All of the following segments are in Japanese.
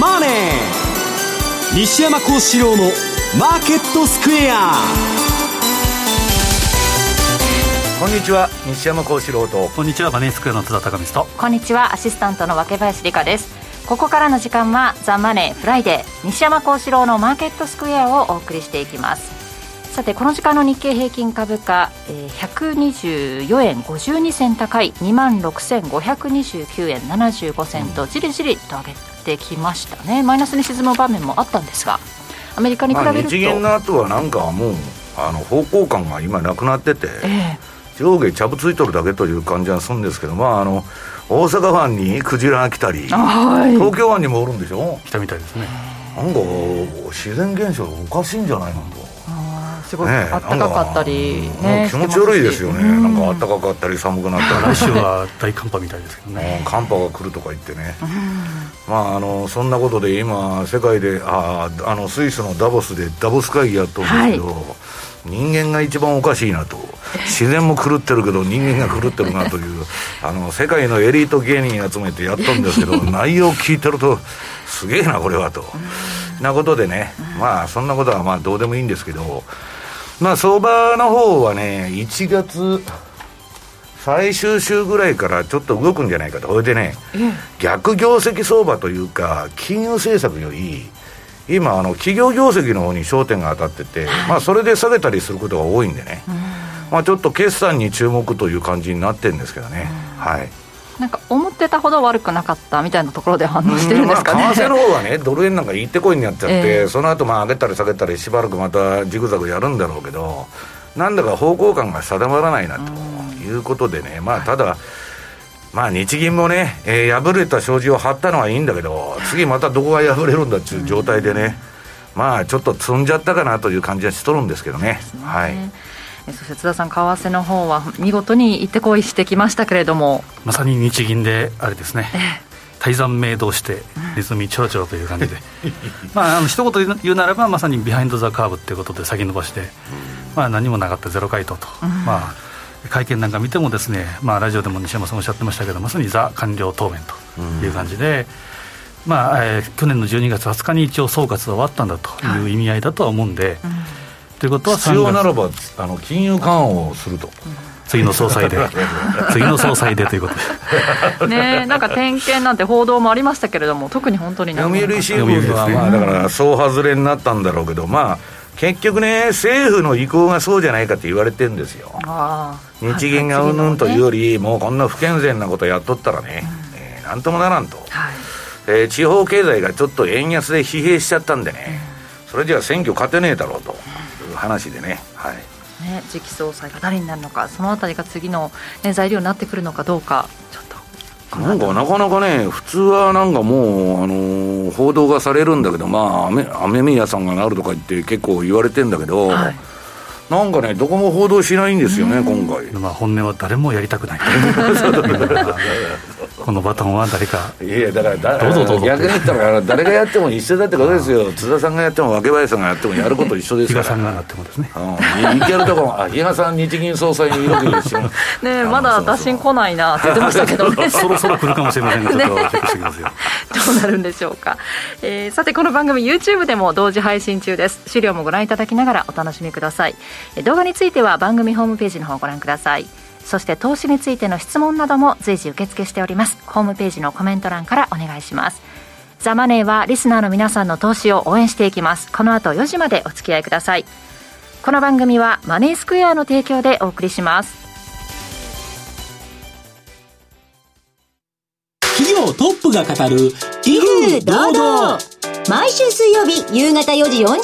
マネー」西山孝四郎の「マーケットスクエア」こんにちは。西山孝四郎と。こんにちは。マネースクエアの津田隆光とこんにちは。アシスタントの若林理香です。ここからの時間はザ・マネーフライデー西山孝四郎のマーケットスクエアをお送りしていきます。さてこの時間の日経平均株価、えー、124円52銭高い2万6529円75銭とじりじりと上げてきましたね。マイナスに沈む場面もあったんですがアメリカに比べると、日銀の後はなんかもうあの方向感が今なくなってて、えー、上下ちゃぶついとるだけという感じはするんですけどまああの大阪湾にクジラが来たり、はい、東京湾にもおるんでしょ？来たみたいですね。なんか自然現象おかしいんじゃないの？とすごい、あったかかったり、ね、気持ち悪いですよね、なんかあったかかったり寒くなったり。来週は大寒波みたいですけどね。寒波が来るとか言ってね、まああのそんなことで今世界でああのスイスのダボスでダボス会議やっとるんですけど、はい。人間が一番おかしいなと。自然も狂ってるけど人間が狂ってるなというあの世界のエリート芸人集めてやったんですけど 内容聞いてるとすげえなこれはと。なことでねまあそんなことはまあどうでもいいんですけどまあ相場の方はね1月最終週ぐらいからちょっと動くんじゃないかと、それでね、逆業績相場というか、金融政策より、今あの企業業績の方に焦点が当たってて、はい、まあ、それで下げたりすることが多いんでね、まあ、ちょっと決算に注目という感じになってるんですけどね。はいなんか思ってたほど悪くなかったみたいなところで反応してるんですかね、まあ、為替の方はね、ドル円なんか行ってこいになっちゃって、えー、その後まあ上げたり下げたり、しばらくまたジグザグやるんだろうけど、なんだか方向感が定まらないなということでね、まあ、ただ、まあ日銀もね、えー、破れた障子を張ったのはいいんだけど、次またどこが破れるんだっていう状態でね、まあちょっと積んじゃったかなという感じはしとるんですけどね。ね。はいそして津田さん、為替の方は見事に行ってこいしてきましたけれども。まさに日銀であれですね、大山明動してネズミちょろちょろという感じで。まああの一言言うならばまさにビハインド・ザ・カーブということで先延ばして、まあ、何もなかったゼロ回答と、うん、まあ会見なんか見てもですね、まあ、ラジオでも西山さんおっしゃってましたけどまさにザ官僚答弁という感じで、うん、まあえー、去年の12月20日に一応総括が終わったんだという意味合いだとは思うんで、はい、ということは必要ならばあの金融緩和をすると。次の総裁で、次の総裁でということで。ねなんか点検なんて報道もありましたけれども、特に本当に読売新聞は、まあ、だから総外れになったんだろうけど、まあ、結局ね、政府の意向がそうじゃないかって言われてるんですよ。日銀がうんぬんというより、もうこんな不健全なことやっとったらね、うん、えー、なんともならんと、はい。えー、地方経済がちょっと円安で疲弊しちゃったんでね、うん、それじゃあ選挙勝てねえだろうと話でね。はいね、次期総裁が誰になるのか、そのあたりが次の、ね、材料になってくるのかどうか、ちょっとなんかなかなかね、普通はなんかもう、あのー、報道がされるんだけど、まあ、雨宮さんがなるとか言って結構言われてんだけど、はい、なんかね、どこも報道しないんですよね、今回。まあ、本音は誰もやりたくない。このバトンは誰か。いやだからどうぞどうぞ。逆に言ったら誰がやっても一緒だってことですよ。津田さんがやっても若林さんがやってもやること一緒ですから。比嘉さんがやってもですね、うん、いけるとこもあ比嘉さん日銀総裁にいるわけですよ。ねまだ打診来ないなって言ってましたけどね。そろ そろ来るかもしれませんがちょっとチェックしてきますよ、どうなるんでしょうか、えー、さてこの番組 YouTube でも同時配信中です。資料もご覧いただきながらお楽しみください。動画については番組ホームページの方をご覧くださいそして投資についての質問なども随時受付しております。ホームページのコメント欄からお願いします。ザ・マネーはリスナーの皆さんの投資を応援していきます。この後4時までお付き合いください。この番組はマネースクエアの提供でお送りします。企業トップが語る威風堂々。毎週水曜日夕方4時40分か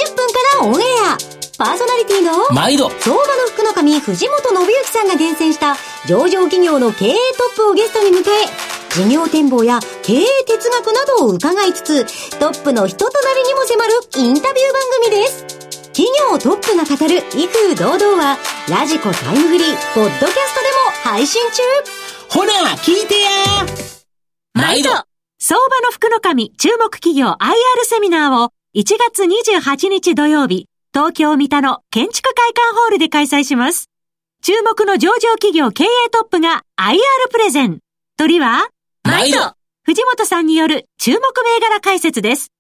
らオンエアパーソナリティの毎度。相場の福の神藤本信之さんが厳選した上場企業の経営トップをゲストに迎え事業展望や経営哲学などを伺いつつトップの人となりにも迫るインタビュー番組です。企業トップが語る威風堂々はラジコタイムフリーポッドキャストでも配信中。ほら聞いてや。毎度。相場の福の神注目企業 IR セミナーを1月28日土曜日東京三田の建築会館ホールで開催します。注目の上場企業経営トップが IR プレゼン。鳥は？毎度藤本さんによる注目銘柄解説です。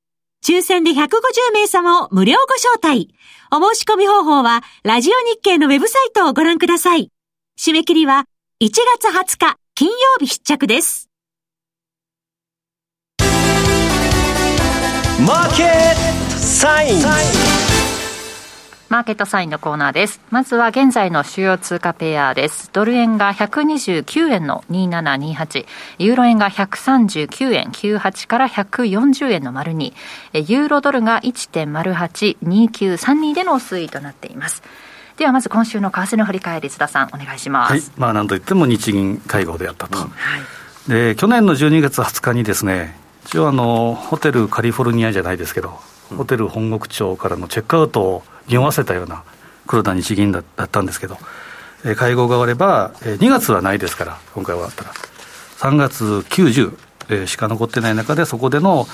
抽選で150名様を無料ご招待。お申し込み方法は、ラジオ日経のウェブサイトをご覧ください。締め切りは、1月20日、金曜日必着です。マーケットサインマーケットサインのコーナーです。まずは現在の主要通貨ペアです。ドル円が129円の2728、ユーロ円が139円98から140円の丸2、ユーロドルが1.082932での推移となっています。ではまず今週の為替の振り返り、津田さん、お願いします。はい、まあ、なんといっても日銀会合であったと。うん、はい、で去年の12月20日にですね、一応あの、ホテルカリフォルニアじゃないですけど、ホテル本国庁からのチェックアウトを匂わせたような黒田日銀だったんですけど、え、会合が終われば、えー、2月はないですから、今回終わったら、3月90、え、しか残ってない中で、そこでの、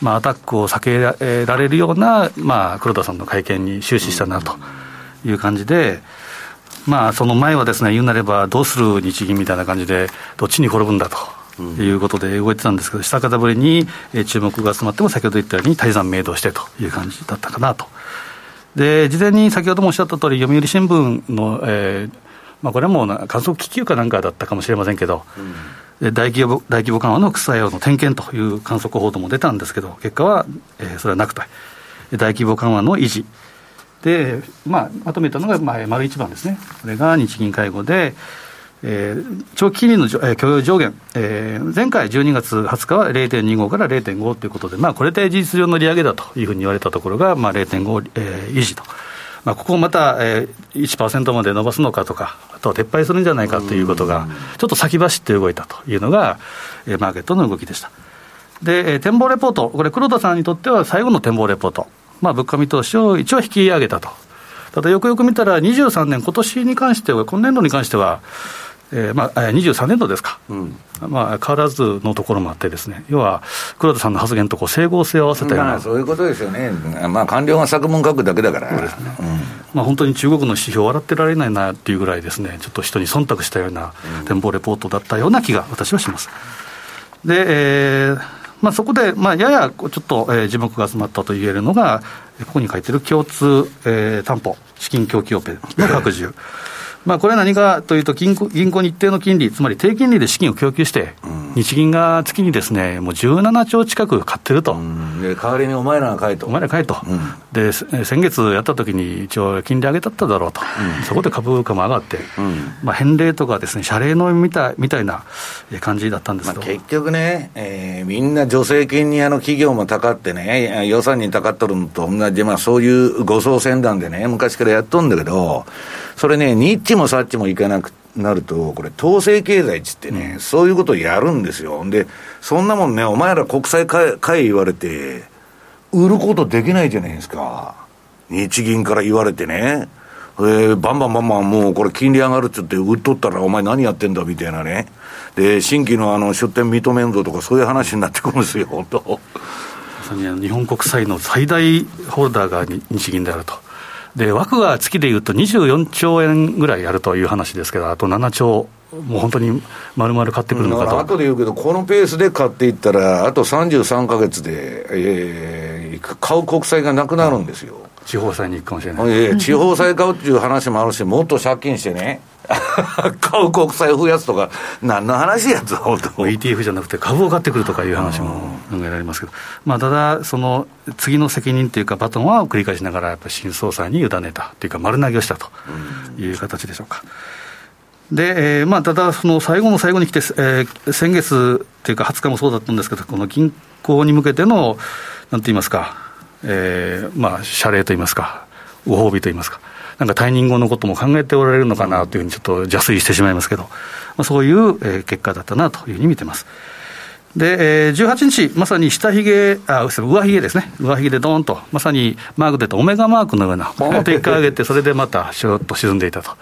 まあ、アタックを避けられるような、まあ、黒田さんの会見に終始したなという感じで、まあ、その前はですね、言うなれば、どうする日銀みたいな感じで、どっちに転ぶんだと。いうことで動いてたんですけど、下方ぶりに注目が集まっても、先ほど言ったように、大山明動してという感じだったかなとで事前に先ほどもおっしゃった通り、読売新聞の、えーまあ、これはもう観測気球かなんかだったかもしれませんけど、うん、大規模大規模緩和の副作用の点検という観測報道も出たんですけど、結果は、えー、それはなくて、大規模緩和の維持。で、まあ、まとめたのが、まあ、丸一番ですね。これが日銀会合で、えー、長期金利の、えー、許容上限、えー、前回12月20日は0.25から0.5ということで、まあ、これで事実上の利上げだというふうに言われたところが、まあ、0.5、えー、維持と。まあ、ここをまた、えー、1%まで伸ばすのかとか、あとは撤廃するんじゃないかということが、ちょっと先走って動いたというのが、えー、マーケットの動きでした。で、えー、展望レポート、これ、黒田さんにとっては最後の展望レポート、まあ、物価見通しを一応引き上げたと。ただよくよく見たら、23年、今年に関しては、今年度に関しては、えーまあ、23年度ですか、うん、まあ、変わらずのところもあって、ですね。要は黒田さんの発言とこう整合性を合わせたような、まあ、そういうことですよね、まあ、官僚が作文書くだけだから、ね、うん、まあ、本当に中国の指標を笑ってられないなっていうぐらいですね、ちょっと人に忖度したような展望レポートだったような気が私はします。で、えーまあ、そこで、まあ、ややちょっと、えー、字幕が集まったと言えるのが、ここに書いてる共通、えー、担保、資金供給オペの拡充。まあ、これは何かというと銀行、銀行に一定の金利、つまり低金利で資金を供給して、日銀が月にですね、もう17兆近く買ってると。で代わりにお前らが買えと。お前ら買えと。うん、で、先月やった時に一応金利上げたっただろうと。うん、そこで株価も上がって、うん、まあ、返礼とかですね、謝礼のみたいみたいな感じだったんですけど、まあ、結局ね、えー、みんな助成金にあの企業もたかってね、予算にたかっとるのと同じ、まあ、そういう護送船団でね、昔からやっとんだけど、それね、ニッチもサッチもいかなくなると、これ、統制経済っつってね、うん、そういうことをやるんですよ。で、そんなもんね、お前ら国際会会言われて、売ることできないじゃないですか。日銀から言われてね。えー、バンバンバンバンもうこれ金利上がるっつって売っとったらお前何やってんだみたいなね。で、新規のあの出店認めんぞとかそういう話になってくるんですよ、本当。まさに日本国債の最大ホルダーが日銀であると。で枠が月でいうと24兆円ぐらいやるという話ですけど、あと7兆、もう本当に丸々買ってくるのかと。後で言うけど、このペースで買っていったら、あと33か月で、えー、買う国債がなくなるんですよ。地方債に行くかもしれない。えー、地方債買うっていう話もあるし、もっと借金してね。買う国債を増やすとか、何の話やつ、本当 ETF じゃなくて、株を買ってくるとかいう話も考えられますけど、まあ、ただ、その次の責任というか、バトンは繰り返しながら、やっぱり新総裁に委ねたというか、丸投げをしたという形でしょうか。で、えーまあ、ただ、その最後の最後に来て、えー、先月というか、20日もそうだったんですけど、この銀行に向けての、なんて言いますか、えーまあ、謝礼と言いますか、ご褒美と言いますか。なんか退任後のことも考えておられるのかなというふうにちょっと邪推してしまいますけど、まあ、そういう、えー、結果だったなというふうに見てます。で、えー、18日、まさに下髭、あ、上髭ですね、上髭でどーんと、まさにマークでとオメガマークのような、ボーンと一回上げて、それでまたしょっと沈んでいたと。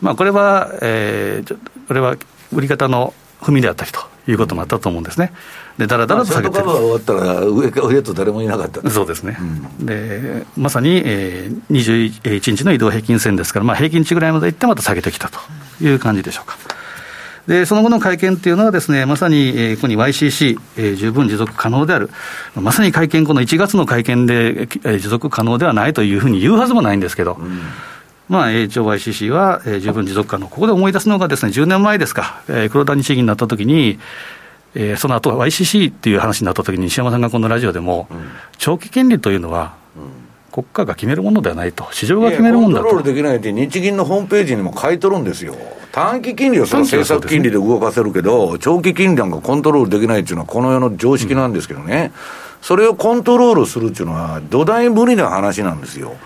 まあ、これは、えー、これは売り方の踏みであったりということもあったと思うんですね。で、だらだらと下げてる。終わったら上、上と誰もいなかった、そうですね。うん、で、まさに、えー、21日の移動平均線ですから、まあ、平均値ぐらいまでいってまた下げてきたという感じでしょうか。でその後の会見っていうのはですね、まさに、えー、ここに YCC、えー、十分持続可能である、まさに会見、この1月の会見で、えー、持続可能ではないというふうに言うはずもないんですけど、うんまあ、HOYCC は、えー、十分持続可能、ここで思い出すのがですね、10年前ですか、えー、黒田日銀になったときに、えー、その後 YCC っていう話になったときに、西山さんがこのラジオでも、うん、長期金利というのは、国家が決めるものではないと、市場が決めるものだと。コントロールできないって、日銀のホームページにも書いとるんですよ。短期金利をその政策金利で動かせるけど、長期金利なんかコントロールできないっていうのは、この世の常識なんですけどね、うん、それをコントロールするっていうのは、土台無理な話なんですよ。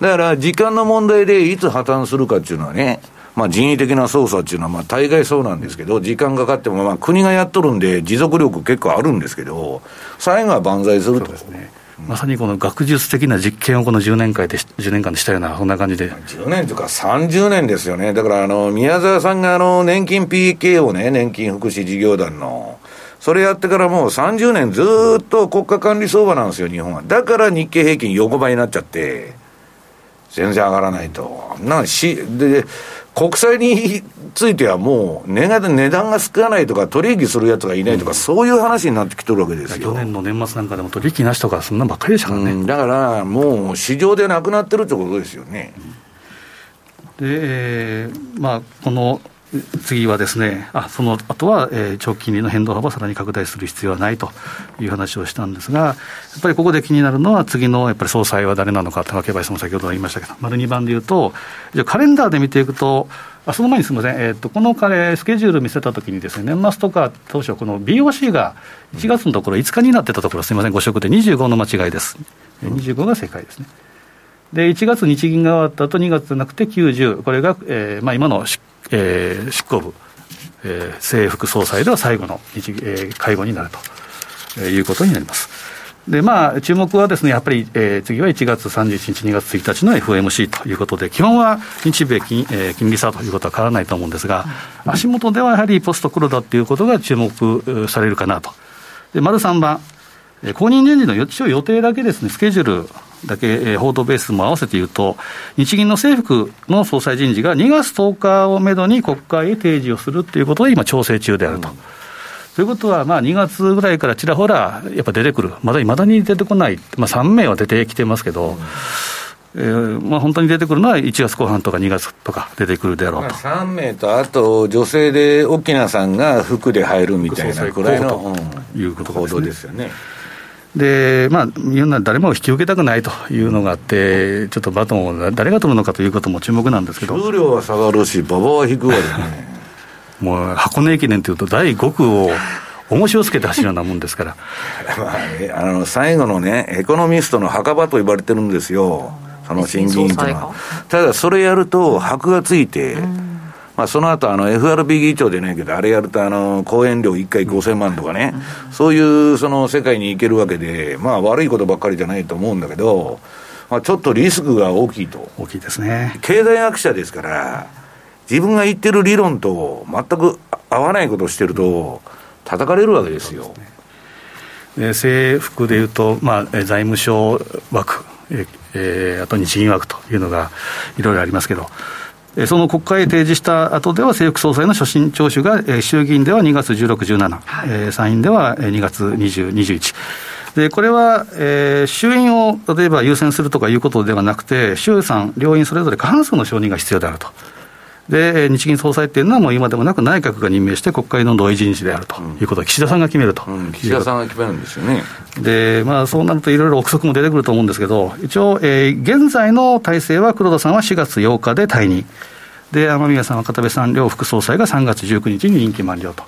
だから、時間の問題でいつ破綻するかっていうのはね、まあ、人為的な操作っていうのは、まあ、大概そうなんですけど、時間かかっても、まあ、国がやっとるんで、持続力結構あるんですけど、最後は万歳すると。ですねまさにこの学術的な実験をこの10年間で ,10 年間でしたような、そんな感じで10年というか、30年ですよね、だからあの宮沢さんがあの年金 PK をね、年金福祉事業団の、それやってからもう30年ずっと国家管理相場なんですよ、日本は。だから日経平均横ばいになっちゃって。全然上がらないと。なし、で、国債についてはもう値が、値段が少ないとか、取引するやつがいないとか、うん、そういう話になってきてるわけですよ。去年の年末なんかでも取引なしとか、そんなんばっかりでしたからね。うん、だから、もう市場でなくなってるってことですよね。で、えー、まあ、この次はですね、あその後は、えー、長期金利の変動幅をさらに拡大する必要はないという話をしたんですが、やっぱりここで気になるのは、次のやっぱり総裁は誰なのか、高木林も先ほど言いましたけど、丸2番でいうと、じゃカレンダーで見ていくと、あその前にすみません、えーと、この彼、スケジュール見せたときにです、ね、年末とか当初、この BOC が1月のところ、5日になってたところ、すみません、ご食で。25の間違いです、25が正解ですね。で1月、日銀が終わった後2月じゃなくて90、これが、えーまあ、今の執えー、執行部、えー、政副総裁では最後の日、えー、会合になるということになります。でまあ、注目はですね、やっぱり、えー、次は1月31日、2月1日の FOMC ということで、基本は日米金,、えー、金利差ということは変わらないと思うんですが、足元ではやはりポスト黒田ということが注目されるかなと。で、丸3番、えー、公認人事の予定だけですね、スケジュールだけ、えー、報道ベースも合わせて言うと、日銀の政府の総裁人事が2月10日をめどに国会へ提示をするということで、今、調整中であると。うん、ということは、まあ、2月ぐらいからちらほら、やっぱ出てくる、まだいまだに出てこない、まあ、3名は出てきてますけど、うん。えーまあ、本当に出てくるのは1月後半とか2月とか出てくるであろうと、まあ、3名と、あと女性で沖縄さんが服で入るみたいなくらいの、うん、いうことですね。ですよねで、まあ、言うなら誰も引き受けたくないというのがあって、ちょっとバトンを誰が取るのかということも注目なんですけど。給料は下がるし、馬場は引くわよね。もう箱根駅伝というと、第5区を重しをつけて走るようなもんですから。まあ、あの最後のね、エコノミストの墓場と言われてるんですよ、その審議員というのは。ただ、それやると、箔がついて、まあ、その後あの FRB 議長でないけど、あれやるとあの講演料1回5000万とかね、そういうその世界に行けるわけで、まあ、悪いことばっかりじゃないと思うんだけど、まあ、ちょっとリスクが大きいと。大きいですね。経済学者ですから、自分が言ってる理論と全く合わないことをしてると、叩かれるわけですよ。で政府でいうと、まあ、財務省枠、ええー、あと日銀枠というのがいろいろありますけど、その国会へ提示した後では、政府総裁の所信聴取が、衆議院では2月16、17、はい、参院では2月20、21。でこれは、えー、衆院を例えば優先するとかいうことではなくて、衆参両院それぞれ過半数の承認が必要であると。で日銀総裁っていうのは、もう今でもなく内閣が任命して国会の同意人事であるということは、岸田さんが決めると、うん、岸田さんが決めるんですよね。で、まあ、そうなるといろいろ憶測も出てくると思うんですけど、一応、えー、現在の体制は黒田さんは4月8日で退任。で、雨宮さんは片部さん両副総裁が3月19日に任期満了と。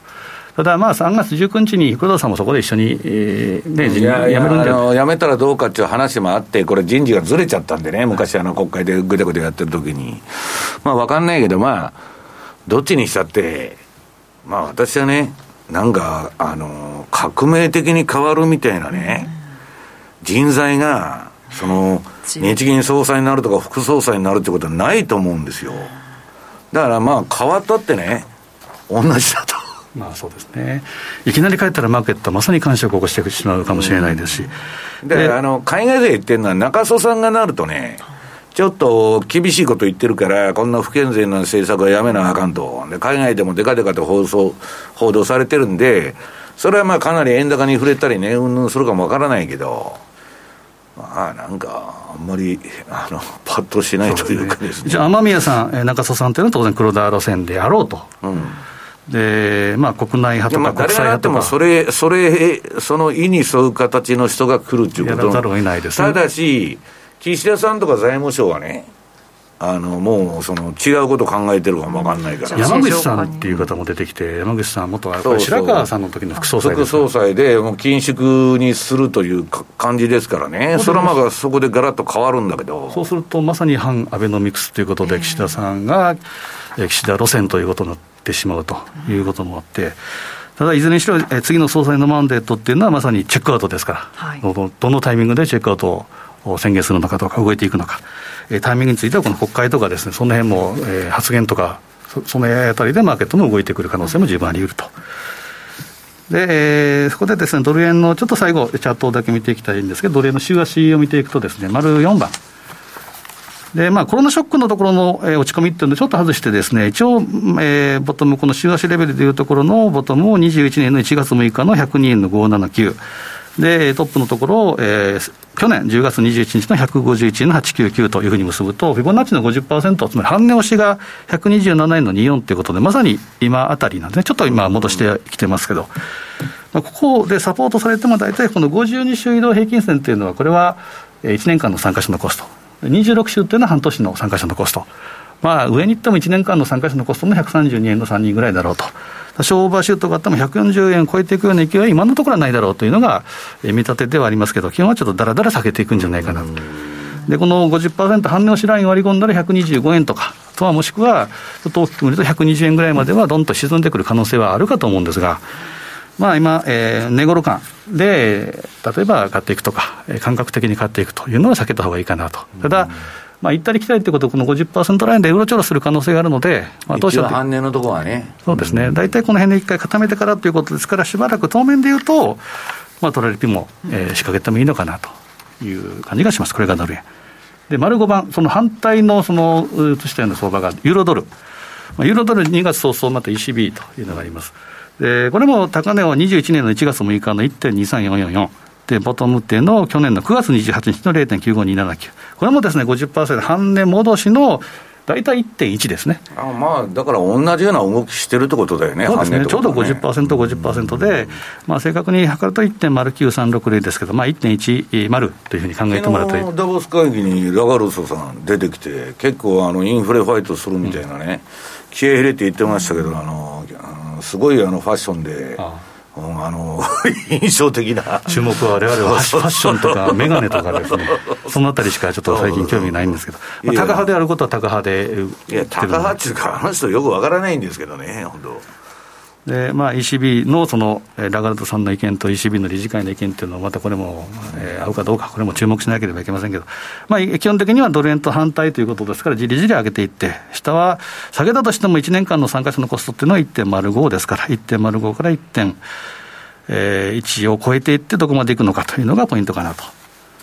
ただ、まあ、3月19日に黒田さんもそこで一緒に、えーね、辞めるんじゃ辞めたらどうかっていう話もあって、これ、人事がずれちゃったんでね、昔、あの国会でぐだぐだやってる時に、まあ、分かんないけど、まあ、どっちにしたって、まあ、私はね、なんか、あの、革命的に変わるみたいなね、人材が、その、日銀総裁になるとか、副総裁になるってことはないと思うんですよ。だからまあ、変わったってね、同じだと。まあそうですね、いきなり帰ったらマーケットはまさに感触を起こしてしまうかもしれないですし、だからあの海外勢言ってるのは、中曽さんがなるとね、ちょっと厳しいこと言ってるから、こんな不健全な政策はやめなあかんと。で、海外でもデカデカと放送、報道されてるんで、それはまあかなり円高に触れたりね、うんぬんするかもわからないけど、まあなんか、あんまりあの パッとしないというかですね。じゃあ、雨宮さん、中曽さんというのは当然黒田路線であろうと。うんで、まあ、国内派とか国際派とか。それ、それ、その意に沿う形の人が来るっていうことただし、岸田さんとか財務省はね、あのもうその違うこと考えてるかも分かんないから。山口さんっていう方も出てきて、山口さん、元は白川さんの時の副総裁副総裁で、もう緊縮にするという感じですからね、それはまあそこでガラッと変わるんだけど。そうすると、まさに反アベノミクスということで、岸田さんが岸田路線ということになってしまうということもあって。ただ、いずれにしろ、次の総裁のマンデートっていうのは、まさにチェックアウトですから、はい、どのタイミングでチェックアウトを宣言するのかとか、動いていくのか。タイミングについては、この国会とかですね、その辺も、え、発言とか、そそのあたりでマーケットも動いてくる可能性も十分あり得ると。で、えー、そこでですね、ドル円のちょっと最後、チャートだけ見ていきたいんですけど、ドル円の週足を見ていくとですね、丸4番。で、まあ、コロナショックのところの、えー、落ち込みっていうのをちょっと外してですね、一応、えー、ボトム、この週足レベルでいうところのボトムを21年の1月6日の102円の579。で、トップのところを、えー、去年10月21日の151円の899というふうに結ぶと、フィボナッチの50%、つまり半値押しが127円の24ということで、まさに今あたりなんでね、ちょっと今、戻してきてますけど、ここでサポートされても、大体この52週移動平均線っていうのは、これは1年間の参加者のコスト、26週っていうのは半年の参加者のコスト。まあ、上に行っても1年間の参加者のコストも132円の3人ぐらいだろうと。多少オーバーシュートがあっても140円超えていくような勢いは今のところはないだろうというのが見立てではありますけど、基本はちょっとだらだら下げていくんじゃないかなと。で、この50%半値押しライン割り込んだら125円とか、とはもしくは、ちょっと大きく見ると120円ぐらいまではどんと沈んでくる可能性はあるかと思うんですが、まあ今、えー、値頃感で、例えば買っていくとか、感覚的に買っていくというのは避けた方がいいかなと。ただ、まあ、行ったり来たりということこの50%ラインでうろちょろする可能性があるので、まあ、当初は半値のところはね。そうですね、大体この辺で一回固めてからということですから、しばらく当面でいうと、まあ、トラリピも、えー、仕掛けてもいいのかなという感じがします、これがドル円。で、丸5番、その反対のその移したような相場がユーロドル。まあ、ユーロドル2月早々また ECB というのがあります。で、これも高値を21年の1月6日の1.23444。で、ボトムっていうのを去年の9月28日の0.95279。これもですね、50%半値戻しの大体1.1ですね。あまあ、だから同じような動きしてるってことだよね、そうですね、ちょうど50%、50%で、まあ、正確に測ると1.09360ですけど、まあ、1.10というふうに考えてもらうとダボス会議にラガルソさん出てきて、結構あのインフレファイトするみたいなね、気合い入れて言ってましたけど、あのすごいあのファッションで。あああの 印象的な。注目は我々はファッションとか眼鏡とかですね。そのあたりしかちょっと最近興味ないんですけど、まあ、タカ派であることはタカ派でいやタカ派っていうかあの人よくわからないんですけどね本当でまあ、ECB のそのラガルドさんの意見と ECB の理事会の意見っていうのは、またこれも、えー、合うかどうか、これも注目しなければいけませんけど、まあ、基本的にはドル円と反対ということですから、じりじり上げていって、下は下げたとしても1年間の参加者のコストっていうのは1.05ですから、1.05から1.05。えー、1を超えていってどこまでいくのかというのがポイントかなと。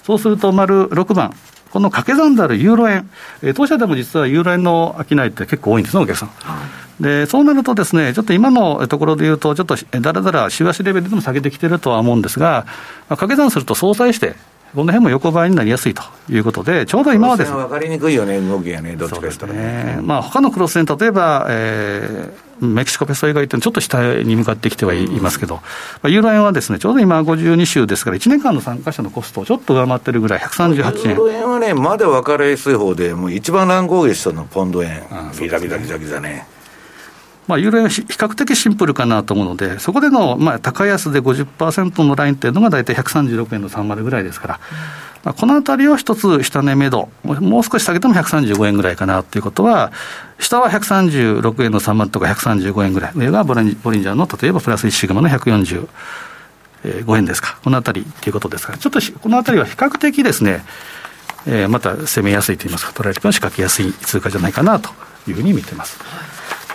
そうすると、丸6番。この掛け算であるユーロ円、えー、当社でも実はユーロ円の商いって結構多いんですね、お客さん。で、そうなるとですね、ちょっと今のところで言うと、ちょっとだらだら週足レベルでも下げてきてるとは思うんですが、まあ、掛け算すると相殺して、この辺も横ばいになりやすいということで、ちょうど今はですね。分かりにくいよね、動きがね、どっちかですとね。まあ他のクロス線、例えば、えー、メキシコペソ以外ってちょっと下に向かってきてはいますけど、うん、ユーロ円はですね、ちょうど今52週ですから、1年間の参加者のコストをちょっと上回ってるぐらい、138円。ユーロ円はね、まだ分かりやすい方で、もう一番乱高下したのポンド円、ギザギザギザギザね。まあ、ユーロ円は比較的シンプルかなと思うので、そこでの、まあ、高安で50%のラインっていうのが大体136円の30ぐらいですから、まあ、このあたりを一つ下値目処、もう少し下げても135円ぐらいかなということは、下は136円の30とか135円ぐらい、上がボリンジャーの例えばプラス1シグマの145円ですか、このあたりということですから、ちょっとこのあたりは比較的ですね、えー、また攻めやすいといいますか、トライリピの仕掛けやすい通貨じゃないかなというふうに見てます。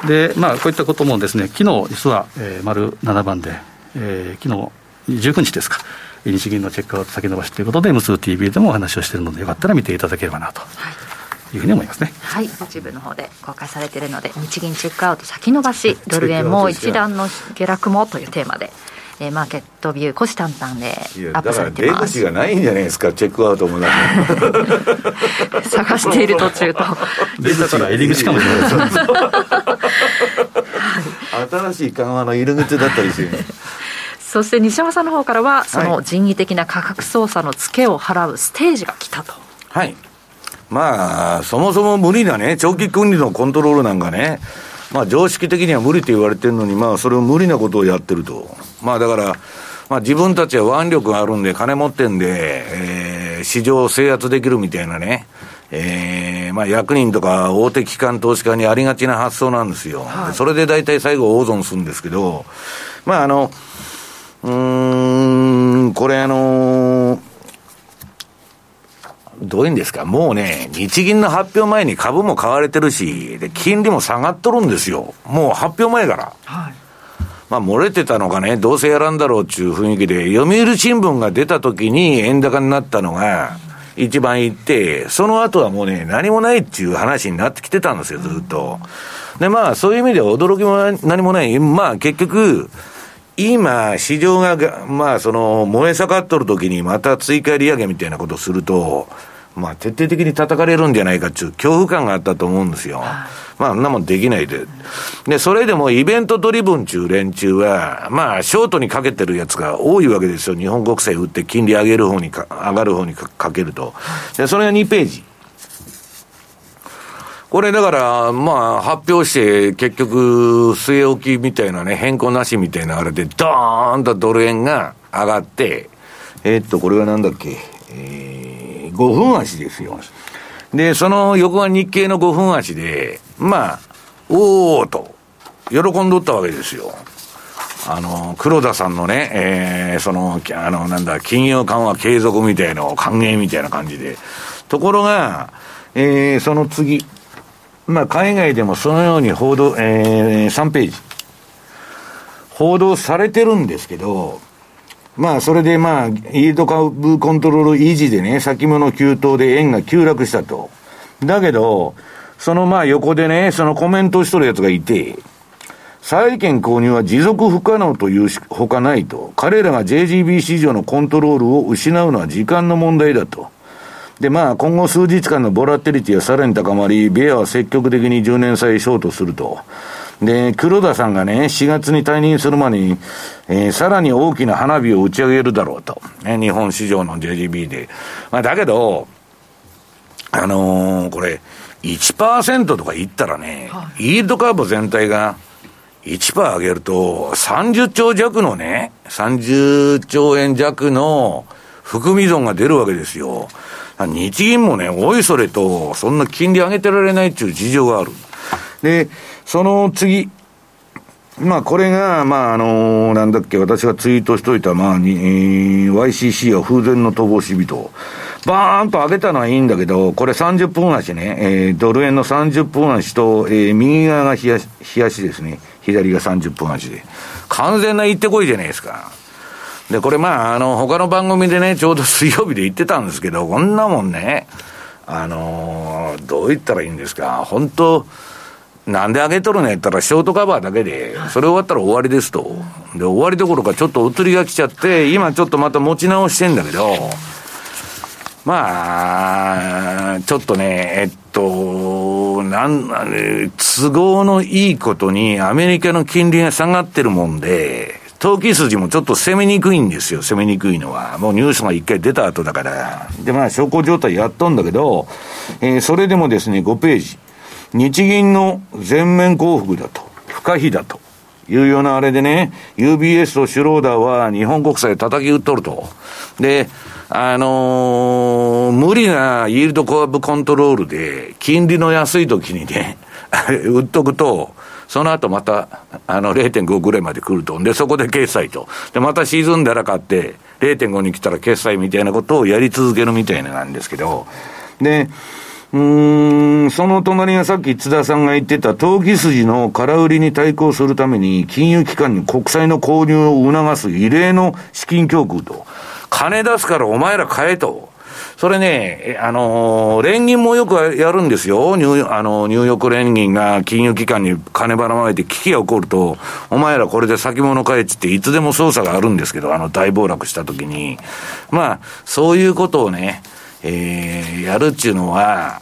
で、まあ、こういったこともですね、昨日実は、えー、丸7番で、えー、昨日19日ですか、日銀のチェックアウト先延ばしということで、M2TV でもお話をしているので、よかったら見ていただければなと。はいいうふうに思いますね。はい、YouTube の方で公開されているので、日銀チェックアウト先延ばし、ドル円も一段の下落もというテーマで。えー、マーケットビュー、虎視眈々でアップされてます。出口がないんじゃないですか、チェックアウトもな 探している途中と。出たから入り口かもしれない。新しい緩和の入り口だったりして。そして西山さんの方からは、その人為的な価格操作のツケを払うステージが来たと。はい。まあ、そもそも無理なね、長期金利のコントロールなんかね、まあ、常識的には無理と言われてるのに、まあ、それを無理なことをやってると。まあ、だから、まあ、自分たちは腕力があるんで、金持ってんで、えー、市場を制圧できるみたいなね、えー、まあ、役人とか大手機関投資家にありがちな発想なんですよ。はい、それで大体最後大損するんですけど、まあ、あの、うーん、これあのーどういうんですか、もうね、日銀の発表前に株も買われてるし、で、金利も下がっとるんですよ。もう発表前から。はい。まあ、漏れてたのかね、どうせやらんだろうっていう雰囲気で、読売新聞が出た時に円高になったのが、一番いって、その後はもうね、何もないっていう話になってきてたんですよ、ずっと。で、まあ、そういう意味では驚きも何もない。まあ、結局、今、市場が、まあ、その、燃え盛っとる時にまた追加利上げみたいなことをすると、まあ、徹底的に叩かれるんじゃないかっていう恐怖感があったと思うんですよ。まあ、あんなもんできないで。で、それでもイベントドリブン中連中は、まあ、ショートにかけてるやつが多いわけですよ。日本国債売って金利上げる方にか、上がる方にかけると。で、それが2ページ。これだから、まあ、発表して、結局、据え置きみたいなね、変更なしみたいなあれで、ドーンとドル円が上がって、えー、っと、これはなんだっけ、えー5分足ですよ。で、その横が日経の5分足で、まあ、おおと、喜んどったわけですよ。あの、黒田さんのね、えー、その、あの、なんだ、金融緩和継続みたいの歓迎みたいな感じで。ところが、えー、その次、まあ、海外でもそのように報道、えー、3ページ。報道されてるんですけど、まあ、それでまあ、イールド株コントロール維持でね、先物急騰で円が急落したと。だけど、そのまあ横でね、そのコメントしとるやつがいて、債券購入は持続不可能というほかないと。彼らが JGB 市場のコントロールを失うのは時間の問題だと。で、まあ、今後数日間のボラテリティはさらに高まり、ベアは積極的に10年債ショートすると。で、黒田さんがね、4月に退任する前に、えー、さらに大きな花火を打ち上げるだろうと。ね、日本市場の JGB で。まあ、だけど、あのー、これ、1%とか言ったらね、はい、イールドカーブ全体が1%上げると、30兆弱のね、30兆円弱の含み損が出るわけですよ。日銀もね、おいそれと、そんな金利上げてられないっていう事情がある。で、その次、まあ、これが、まあ、あのなんだっけ、私がツイートしといた、まあ、に、えー、YCC は風前の乏し人。バーンと上げたのはいいんだけど、これ30分足ね、えー、ドル円の30分足と、えー、右側が冷や冷やしですね。左が30分足で。完全な行ってこいじゃないですか。で、これまあ、あの、他の番組でね、ちょうど水曜日で言ってたんですけど、こんなもんね、あのー、どう言ったらいいんですか、本当なんで上げとるのやったら、ショートカバーだけで、それ終わったら終わりですと。で、終わりどころかちょっと移りが来ちゃって、今ちょっとまた持ち直してんだけど、まあ、ちょっとね、えっと、なん、都合のいいことに、アメリカの金利が下がってるもんで、投機筋もちょっと攻めにくいんですよ、攻めにくいのは。もうニュースが一回出た後だから。で、まあ、小康状態やっとんだけど、えー、それでもですね、5ページ。日銀の全面降伏だと、不可避だというようなあれでね、UBS とシュローダーは日本国債叩き打っとると。で、あのー、無理なイールドコアブコントロールで、金利の安い時にね、売っとくと、その後また、あの、0.5ぐらいまで来ると。で、そこで決済と。で、また沈んだら買って、0.5に来たら決済みたいなことをやり続けるみたいなんですけど、で、うん、その隣がさっき津田さんが言ってた、投機筋の空売りに対抗するために、金融機関に国債の購入を促す異例の資金供給と、金出すからお前ら買えと。それね、あのー、連銀もよくやるんですよ。ニューあのー、ニューヨーク連銀が金融機関に金ばらまいて危機が起こると、お前らこれで先物買えっていつでも操作があるんですけど、あの大暴落した時に。まあ、そういうことをね、えー、やるっていうのは、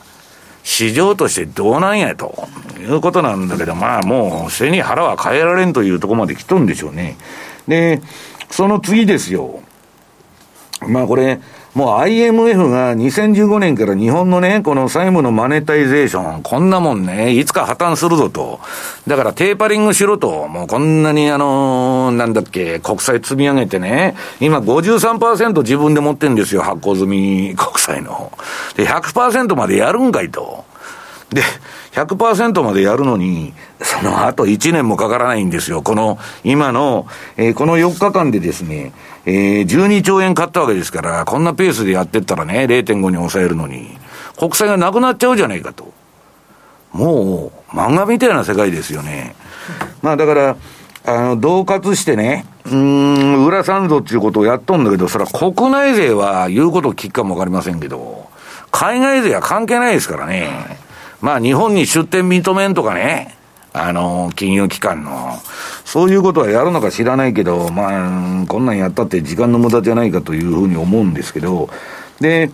市場としてどうなんやということなんだけど、まあもう背に腹は変えられんというところまで来とんでしょうね。で、その次ですよ。まあこれ、もう IMF が2015年から日本のね、この債務のマネタイゼーション、こんなもんね、いつか破綻するぞと。だからテーパリングしろと。もうこんなにあのー、なんだっけ、国債積み上げてね、今53%自分で持ってんですよ、発行済み国債の。で、100%までやるんかいと。で、100%までやるのに、その後1年もかからないんですよ。この、今の、えー、この4日間でですね、えー、12兆円買ったわけですから、こんなペースでやってったらね、0.5に抑えるのに、国債がなくなっちゃうじゃないかと。もう、漫画みたいな世界ですよね。まあだから、あの、同活してね、うん、裏サンドっていうことをやっとんだけど、それは国内税は言うことを聞くかもわかりませんけど、海外税は関係ないですからね。まあ日本に出店認めんとかね、あの、金融機関の、そういうことはやるのか知らないけど、まあ、こんなんやったって時間の無駄じゃないかというふうに思うんですけど、で、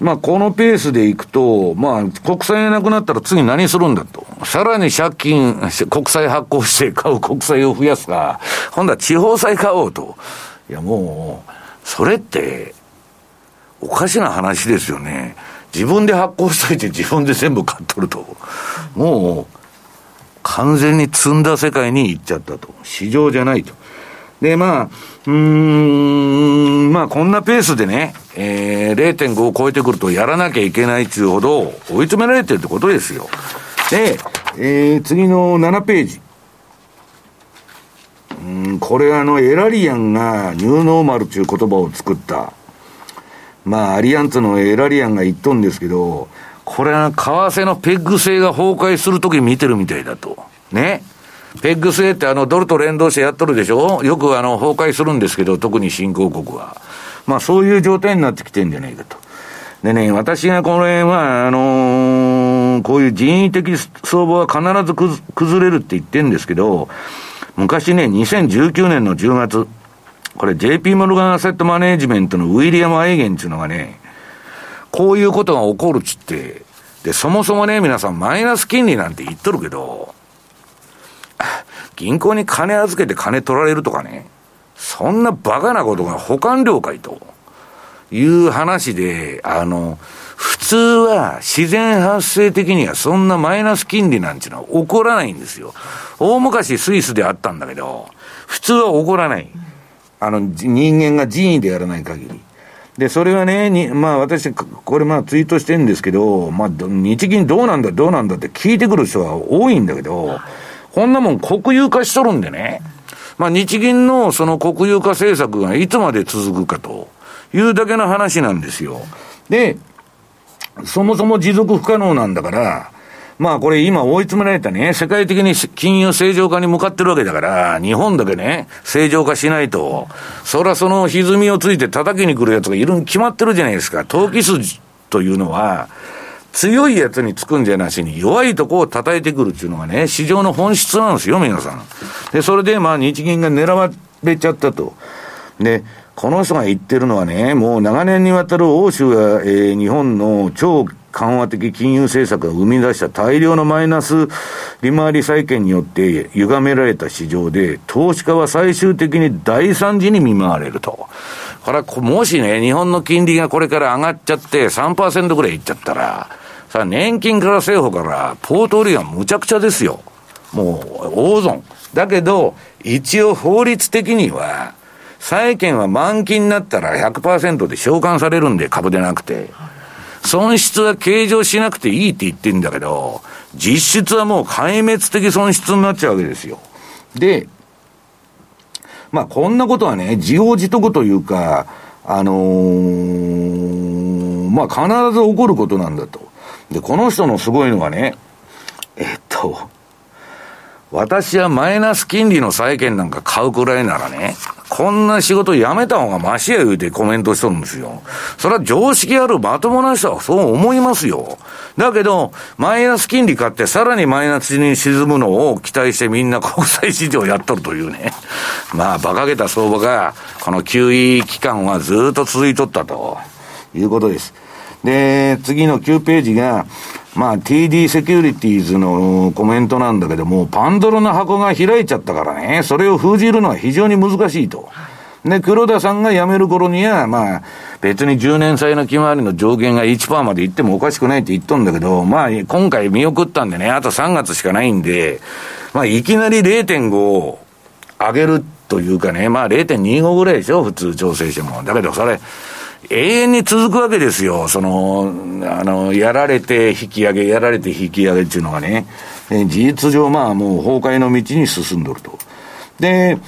まあ、このペースでいくと、まあ、国債がなくなったら次何するんだと。さらに借金、国債発行して買う国債を増やすか、今度は地方債買おうと。いや、もう、それって、おかしな話ですよね。自分で発行しといて自分で全部買っとると。もう、完全に積んだ世界に行っちゃったと。市場じゃないと。で、まあ、うん、まあ、こんなペースでね、えー、0.5を超えてくるとやらなきゃいけないっていうほど追い詰められてるってことですよ。で、えー、次の7ページ。うん、これあの、エラリアンがニューノーマルという言葉を作った。まあ、アリアンツのエラリアンが言っとんですけど、これは為替のペッグ制が崩壊するとき見てるみたいだと。ね。ペッグ制ってあのドルと連動してやっとるでしょ？よくあの崩壊するんですけど、特に新興国は。まあそういう状態になってきてんじゃないかと。でね、私がこれは、あのー、こういう人為的相場は必ず崩れるって言ってんですけど、昔ね、2019年の10月、これ JP モルガンアセットマネージメントのウィリアム・アイゲンっていうのがね、こういうことが起こるっつって、で、そもそもね、皆さんマイナス金利なんて言っとるけど、銀行に金預けて金取られるとかね、そんなバカなことが保管料かいという話で、あの、普通は自然発生的にはそんなマイナス金利なんていうのは起こらないんですよ。大昔スイスであったんだけど、普通は起こらない。あの、人間が人為でやらない限り。で、それはね、にまあ私、これまあツイートしてるんですけど、まあ日銀どうなんだどうなんだって聞いてくる人は多いんだけど、こんなもん国有化しとるんでね、まあ日銀のその国有化政策がいつまで続くかというだけの話なんですよ。で、そもそも持続不可能なんだから、まあこれ今追い詰められたね、世界的に金融正常化に向かってるわけだから、日本だけね、正常化しないと、そらその歪みをついて叩きに来るやつがいるに決まってるじゃないですか。投機筋というのは、強いやつにつくんじゃなしに、弱いとこを叩いてくるっていうのがね、市場の本質なんですよ、皆さん。で、それでまあ日銀が狙われちゃったと。で、この人が言ってるのはね、もう長年にわたる欧州や、えー、日本の超緩和的金融政策が生み出した大量のマイナス利回り債券によって歪められた市場で、投資家は最終的に大惨事に見舞われると。これは、もしね、日本の金利がこれから上がっちゃって3%ぐらいいっちゃったら、さあ、年金から政府から、ポートリーはむちゃくちゃですよ。もう、大損。だけど、一応法律的には、債券は満期になったら100%で償還されるんで、株でなくて。損失は計上しなくていいって言ってるんだけど、実質はもう壊滅的損失になっちゃうわけですよ。で、まあこんなことはね、自業自得というか、あのー、まあ必ず起こることなんだと。で、この人のすごいのがね、えっと、私はマイナス金利の債券なんか買うくらいならね、こんな仕事やめた方がマシや言うてコメントしとるんですよ。それは常識あるまともな人はそう思いますよ。だけど、マイナス金利買ってさらにマイナスに沈むのを期待してみんな国際市場やっとるというね。まあ、馬鹿げた相場が、この QE 期間はずっと続いとったということです。で、次の9ページが、まあ TD セキュリティーズのコメントなんだけども、パンドロの箱が開いちゃったからね、それを封じるのは非常に難しいと。で、黒田さんが辞める頃には、まあ、別に10年債の利回りの上限が1%までいってもおかしくないって言っとんだけど、まあ、今回見送ったんでね、あと3月しかないんで、まあ、いきなり0.5を上げるというかね、まあ0.25ぐらいでしょ、普通調整しても。だけどそれ、永遠に続くわけですよ。その、あの、やられて引き上げ、やられて引き上げっていうのがね、事実上まあもう崩壊の道に進んどると。で、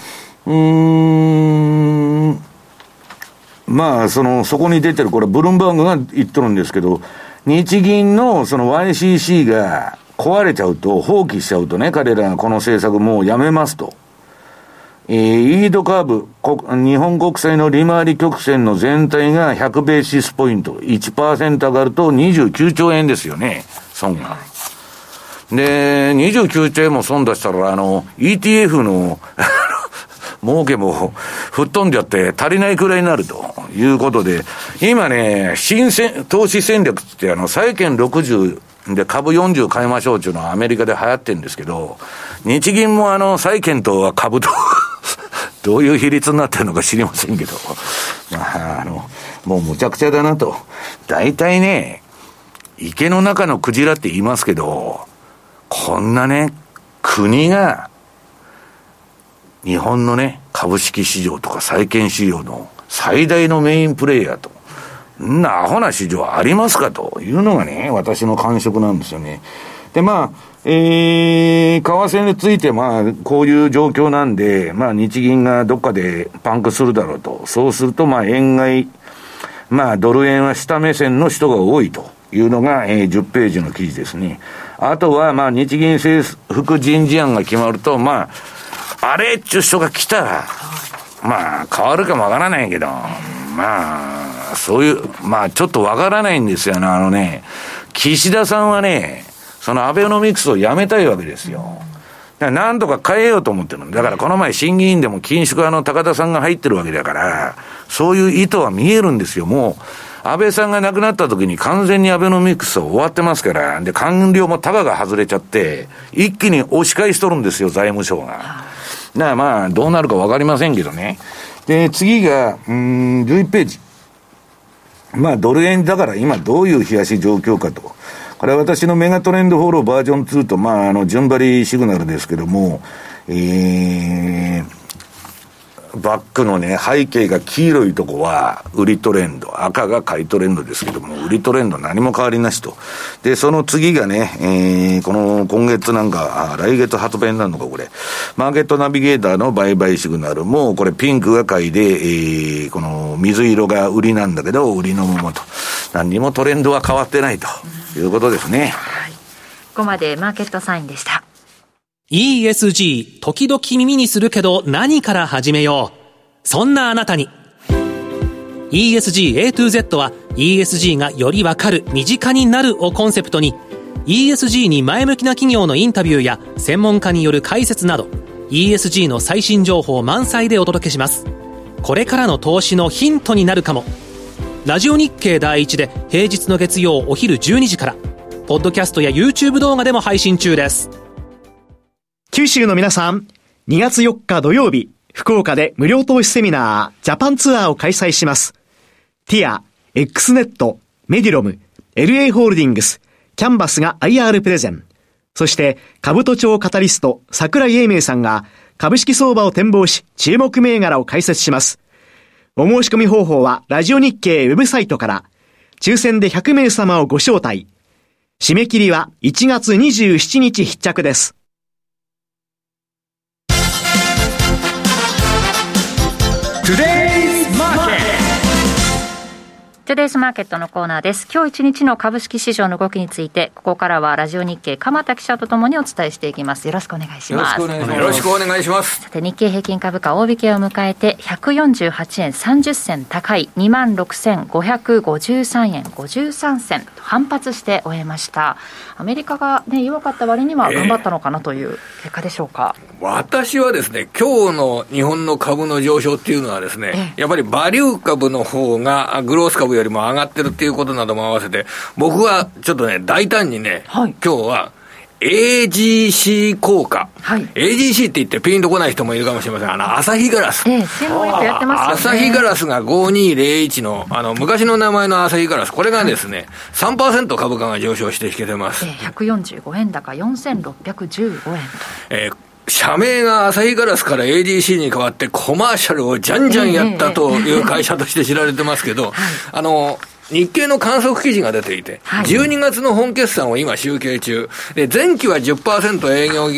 うーん、まあ、その、そこに出てる、これ、ブルンバーグが言っとるんですけど、日銀のその YCC が壊れちゃうと、放棄しちゃうとね、彼らがこの政策もうやめますと。えー、イードカーブ、日本国債の利回り曲線の全体が100ベーシスポイント、1%上がると29兆円ですよね、損が。で、29兆円も損出したら、あの、ETF の儲けも吹っ飛んじゃって足りないくらいになるということで、今ね、新戦、投資戦略ってあの、債券60で株40買いましょうっていうのはアメリカで流行ってるんですけど、日銀もあの、債券と株とどういう比率になってるのか知りませんけど、まあ、あの、もうむちゃくちゃだなと。大体ね、池の中のクジラって言いますけど、こんなね、国が、日本のね、株式市場とか債券市場の最大のメインプレイヤーと、んなアホな市場ありますかというのがね、私の感触なんですよね。で、まあ、えー、為替について、まあ、こういう状況なんで、まあ、日銀がどっかでパンクするだろうと。そうすると、まあ、円買い、まあ、ドル円は下目線の人が多いというのが、えー、10ページの記事ですね。あとは、まあ、日銀政府人事案が決まると、まあ、あれっちゅう人が来たら、まあ、変わるかもわからないけど、まあ、そういう、まあ、ちょっとわからないんですよね。あのね、岸田さんはね、そのアベノミクスをやめたいわけですよ。なんとか変えようと思ってるだからこの前審議員でも緊縮派の高田さんが入ってるわけだから、そういう意図は見えるんですよ。もう、安倍さんが亡くなった時に完全にアベノミクスは終わってますから、で、官僚もタガが外れちゃって、一気に押し返しとるんですよ、財務省が。だからまあ、どうなるかわかりませんけどね。で、次が、うん、11ページ。まあ、ドル円だから今どういう冷やし状況かと。これは私のメガトレンドフォローバージョン2と、まあ、あの、順張りシグナルですけども、えー、バックのね、背景が黄色いとこは売りトレンド、赤が買いトレンドですけども、売りトレンド何も変わりなしと。で、その次がね、えー、この今月なんか、来月発売になるのか、これ。マーケットナビゲーターの売買シグナルも、これピンクが買いで、えー、この水色が売りなんだけど、売りのままと。何にもトレンドは変わってないと。いうことですね。はい。ここまでマーケットサインでした。ESG、時々耳にするけど何から始めよう。そんなあなたに。ESG A to Z は ESG がよりわかる、身近になるをコンセプトに ESG に前向きな企業のインタビューや専門家による解説など ESG の最新情報満載でお届けします。これからの投資のヒントになるかも。ラジオ日経第一で平日の月曜お昼12時から、ポッドキャストや YouTube 動画でも配信中です。九州の皆さん、2月4日土曜日、福岡で無料投資セミナー、ジャパンツアーを開催します。ティア、X ネット、メディロム、LA ホールディングス、キャンバスが IR プレゼン。そして、株都庁カタリスト、桜井英明さんが、株式相場を展望し、注目銘柄を解説します。お申し込み方法は、ラジオ日経ウェブサイトから、抽選で100名様をご招待。締め切りは1月27日必着です。トゥデイズマーケットのコーナーです。今日一日の株式市場の動きについて、ここからはラジオ日経鎌田記者とともにお伝えしていきます。よろしくお願いします。よろしくお願いします。さて、日経平均株価大引けを迎えて、148円30銭高い26,553円53銭反発して終えました。アメリカがね、弱かった割には頑張ったのかなという結果でしょうか。えー、私はですね、今日の日本の株の上昇っていうのはですね、えー、やっぱりバリュー株の方がグロース株よりも上がってるっていうことなども合わせて、僕はちょっとね、大胆にね、はい、今日は AGC 効果、はい、AGC って言ってピンとこない人もいるかもしれません。あの、朝日ガラス。ええ、専門やってますよ、ね、朝日ガラスが5201の、あの、昔の名前の朝日ガラス、これがですね、はい、3%株価が上昇して引けてます。ええ、145円高4615円と。えー社名が朝日ガラスから ADC に変わってコマーシャルをじゃんじゃんやったという会社として知られてますけど、あの、日経の観測記事が出ていて、はい、12月の本決算を今集計中、で前期は10%営業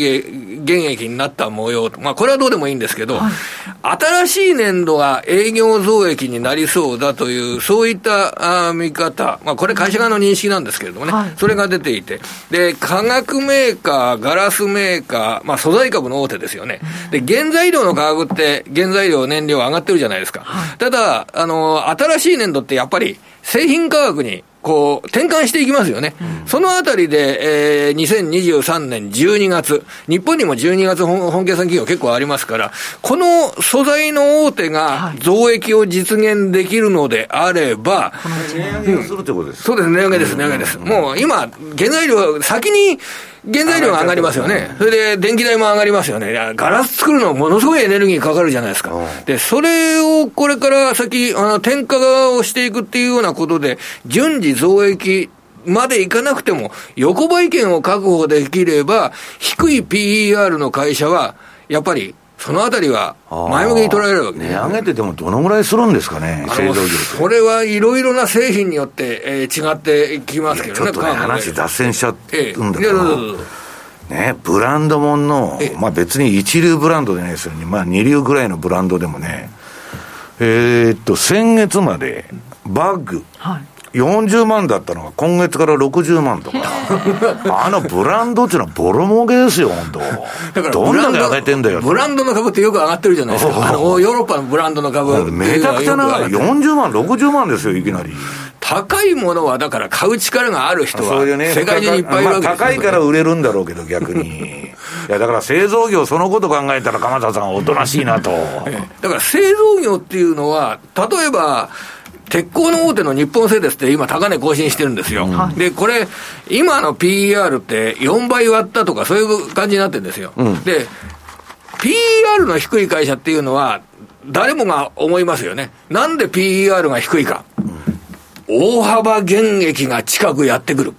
減益になった模様、まあ、これはどうでもいいんですけど、はい、新しい年度が営業増益になりそうだという、そういったあ見方、まあ、これ、会社側の認識なんですけれどもね、はい、それが出ていて、で化学メーカー、ガラスメーカー、まあ、素材株の大手ですよね、で原材料の価格って、原材料、燃料上がってるじゃないですか。ただあの新しい年度ってやっぱり製品価格にこう、転換していきますよね。うん、そのあたりで、えー、2023年12月、日本にも12月本本決算企業結構ありますから、この素材の大手が増益を実現できるのであれば、はい、値上げをするってことですそうです、値上げです、値上げです。もう今、原材料、先に原材料が上がりますよね。それで電気代も上がりますよね。ガラス作るのものすごいエネルギーかかるじゃないですか。で、それをこれから先、あの、転嫁をしていくっていうようなことで、順次増益までいかなくても、横ばい権を確保できれば、低い PER の会社は、やっぱりそのあたりは前向きに捉えるわけ値上げってでもどのぐらいするんですかね、製造業それはいろいろな製品によって、えー、違ってきますけどね、ちょっとね、話脱線しちゃうんだけど、えね、ブランドもんの、まあ別に一流ブランドでないですよね、まあ二流ぐらいのブランドでもね、えー、っと、先月までバッグ、はい40万だったのが今月から60万とか、あのブランドっていうのはボロ儲けですよ、本当。だからどんだけ上げてんだよ。ブランドの株ってよく上がってるじゃないですか。あの、ヨーロッパのブランドの株。めちゃくちゃな、40万、60万ですよ、いきなり。高いものはだから買う力がある人は、世界中にいっぱいいるわけです、高いから売れるんだろうけど、逆に。いや、だから製造業そのこと考えたら、鎌田さんおとなしいなと。だから製造業っていうのは、例えば、鉄鋼の大手の日本製鉄って今高値更新してるんですよ。うん、で、これ、今の PER って4倍割ったとかそういう感じになってるんですよ。うん、で、PER の低い会社っていうのは、誰もが思いますよね。なんで PER が低いか。大幅減益が近くやってくる。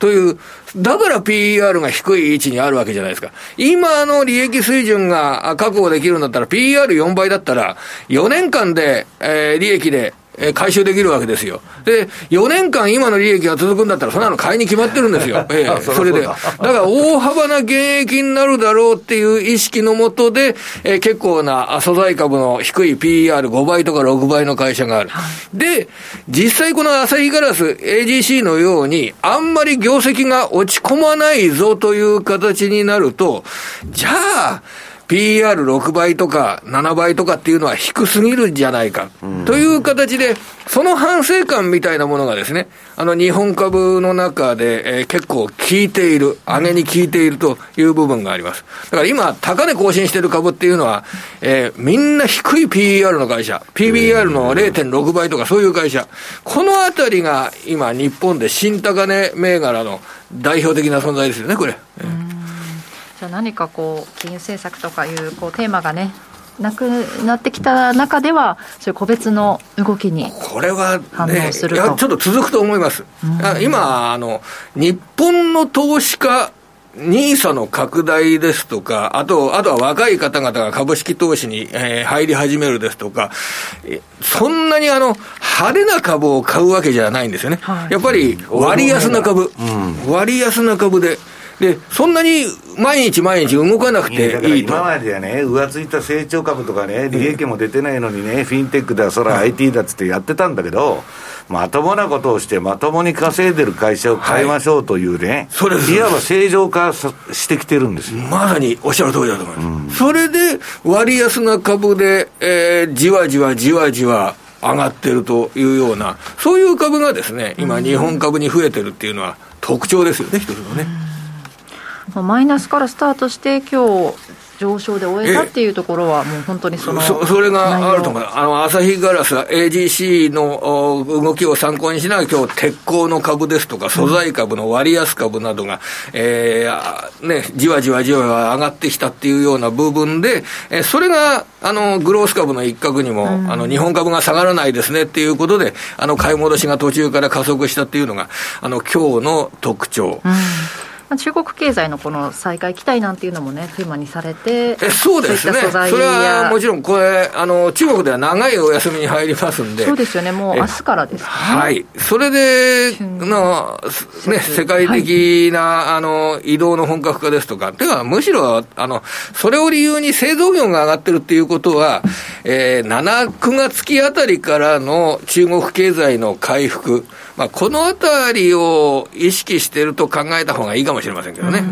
という、だから PER が低い位置にあるわけじゃないですか。今の利益水準が確保できるんだったら、PER4 倍だったら、4年間で、えー、利益でえー、回収できるわけですよ。で、4年間今の利益が続くんだったら、そんなの買いに決まってるんですよ。えー、それで。だから大幅な減益になるだろうっていう意識のもとで、えー、結構な素材株の低い PER5 倍とか6倍の会社がある。で、実際この朝日ガラス AGC のように、あんまり業績が落ち込まないぞという形になると、じゃあ、PR6 倍とか7倍とかっていうのは低すぎるんじゃないか、という形で、その反省感みたいなものがですね、あの日本株の中で、えー、結構効いている、上げに効いているという部分があります。だから今、高値更新している株っていうのは、えー、みんな低い PER の会社、PBR の0.6倍とかそういう会社、このあたりが今日本で新高値銘柄の代表的な存在ですよね、これ。じゃあ何かこう金融政策とかいうこうテーマがねなくなってきた中では、そういう個別の動きにこれは、ね、ちょっと続くと思います。今あの、日本の投資家ニーサの拡大ですとか、あと、あとは若い方々が株式投資に、えー、入り始めるですとか、そんなにあの、派手な株を買うわけじゃないんですよね。はい、やっぱり割安な株、うん、割安な株で、で、そんなに毎日毎日動かなくていいと。今まではね、浮ついた成長株とかね、利益も出てないのにね、フィンテックだ、そら IT だっつってやってたんだけど、まともなことをして、まともに稼いでる会社を変えましょうというね、はい、いわば正常化してきてるんですよ。まさにおっしゃる通りだと思います。うん、それで、割安な株で、えー、じわじわじわじわ、上がってるというような、そういう株がですね、今、日本株に増えてるっていうのは特徴ですよね、一つのね。マイナスからスタートして、今日上昇で終えたっていうところは、もう本当にそのそそれがあると思う、あの朝日ガラス、AGC の動きを参考にしながら、今日鉄鋼の株ですとか、素材株の割安株などが、えーね、じわじわじわじわ上がってきたっていうような部分で、えそれがあのグロース株の一角にも、うん、あの日本株が下がらないですねっていうことで、あの買い戻しが途中から加速したっていうのが、あの今日の特徴。うん中国経済のこの再開期待なんていうのもね、テーマにされて、えそうですね、それはもちろん、これあの、中国では長いお休みに入りますんで、そうですよね、もう明日からです、ね、はい、それでの、ね、世界的な、はい、あの移動の本格化ですとか、てか、むしろあの、それを理由に製造業が上がってるっていうことは、えー、7、9月期あたりからの中国経済の回復、まあ、このあたりを意識してると考えた方がいいかもしれませんけどね。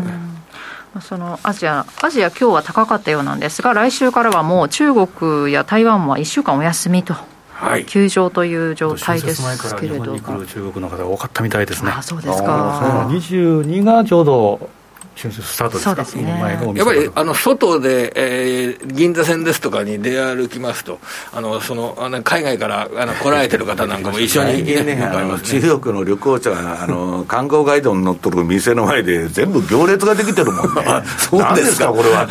そのアジア、アジア、今日は高かったようなんですが、来週からはもう中国や台湾は1週間お休みと。はい、休場という状態ですけれども。中国の方が多かったみたいですね。あそうですか。22がちょうど春節スタートですか、ですね、やっぱりあの外で、えー、銀座線ですとかに出歩きますと、あのそのあの海外からあの来られてる方なんかも 一緒に、ねね、あの中国の旅行者があの観光ガイドに乗っとる店の前で、全部行列ができてるもんね、そうですか、これは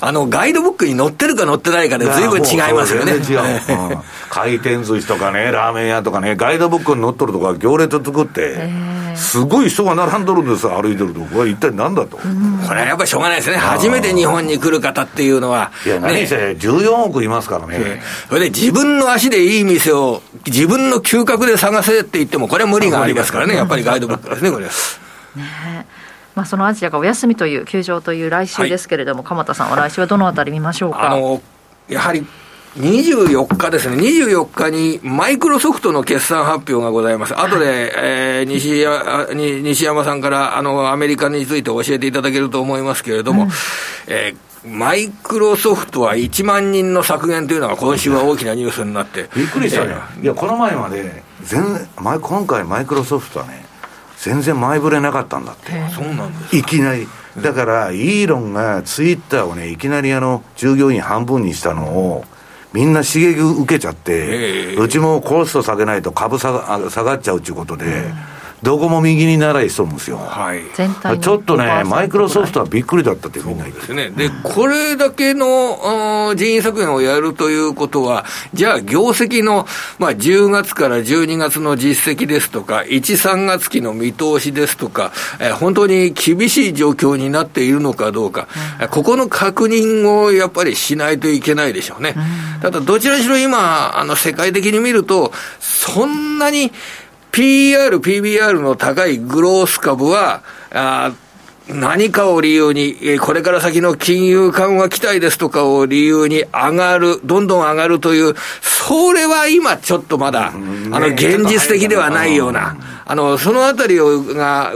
あのガイドブックに載ってるか載ってないかで、ずいぶん違いますよね。違う、うん、回転寿司とかね、ラーメン屋とかね、ガイドブックに載っとるとか、行列作って、すごい人が並んどるんです、歩いてると、これ、一体なんだと。これはやっぱりしょうがないですね、初めて日本に来る方っていうのは、いや、何せ、14億いますからね、それで自分の足でいい店を、自分の嗅覚で探せって言っても、これは無理がありますからね、やっぱりガイドブックですね、これ。ね。まあ、そのアジアがお休みという、休場という来週ですけれども、はい、鎌田さんは来週はどのあたり見ましょうか？あのやはり24日ですね、24日にマイクロソフトの決算発表がございます。後で、えー、西山西山さんからあのアメリカについて教えていただけると思いますけれども、うん、えー、マイクロソフトは1万人の削減というのが今週は大きなニュースになって。びっくりしたね。えー、いや、この前まで、全今回マイクロソフトはね、全然前触れなかったんだって。そうなんですいきなり。だから、イーロンがツイッターをね、いきなりあの、従業員半分にしたのを、みんな刺激受けちゃって、うちもコスト下げないと株下が下がっちゃうということで、どこも右に習いそうですよ、はい、ちょっとね、マイクロソフトはびっくりだったってみんな言ってね、でこれだけの人員削減をやるということは、じゃあ、業績の、まあ、10月から12月の実績ですとか、1、3月期の見通しですとか、えー、本当に厳しい状況になっているのかどうか、うん、ここの確認をやっぱりしないといけないでしょうね。うん、ただ、どちらにしろ今、あの世界的に見ると、そんなに、PER、PBR の高いグロース株は、あ何かを理由に、これから先の金融緩和期待ですとかを理由に上がる、どんどん上がるという、それは今ちょっとまだ、あの、現実的ではないような、あの、そのあたりをが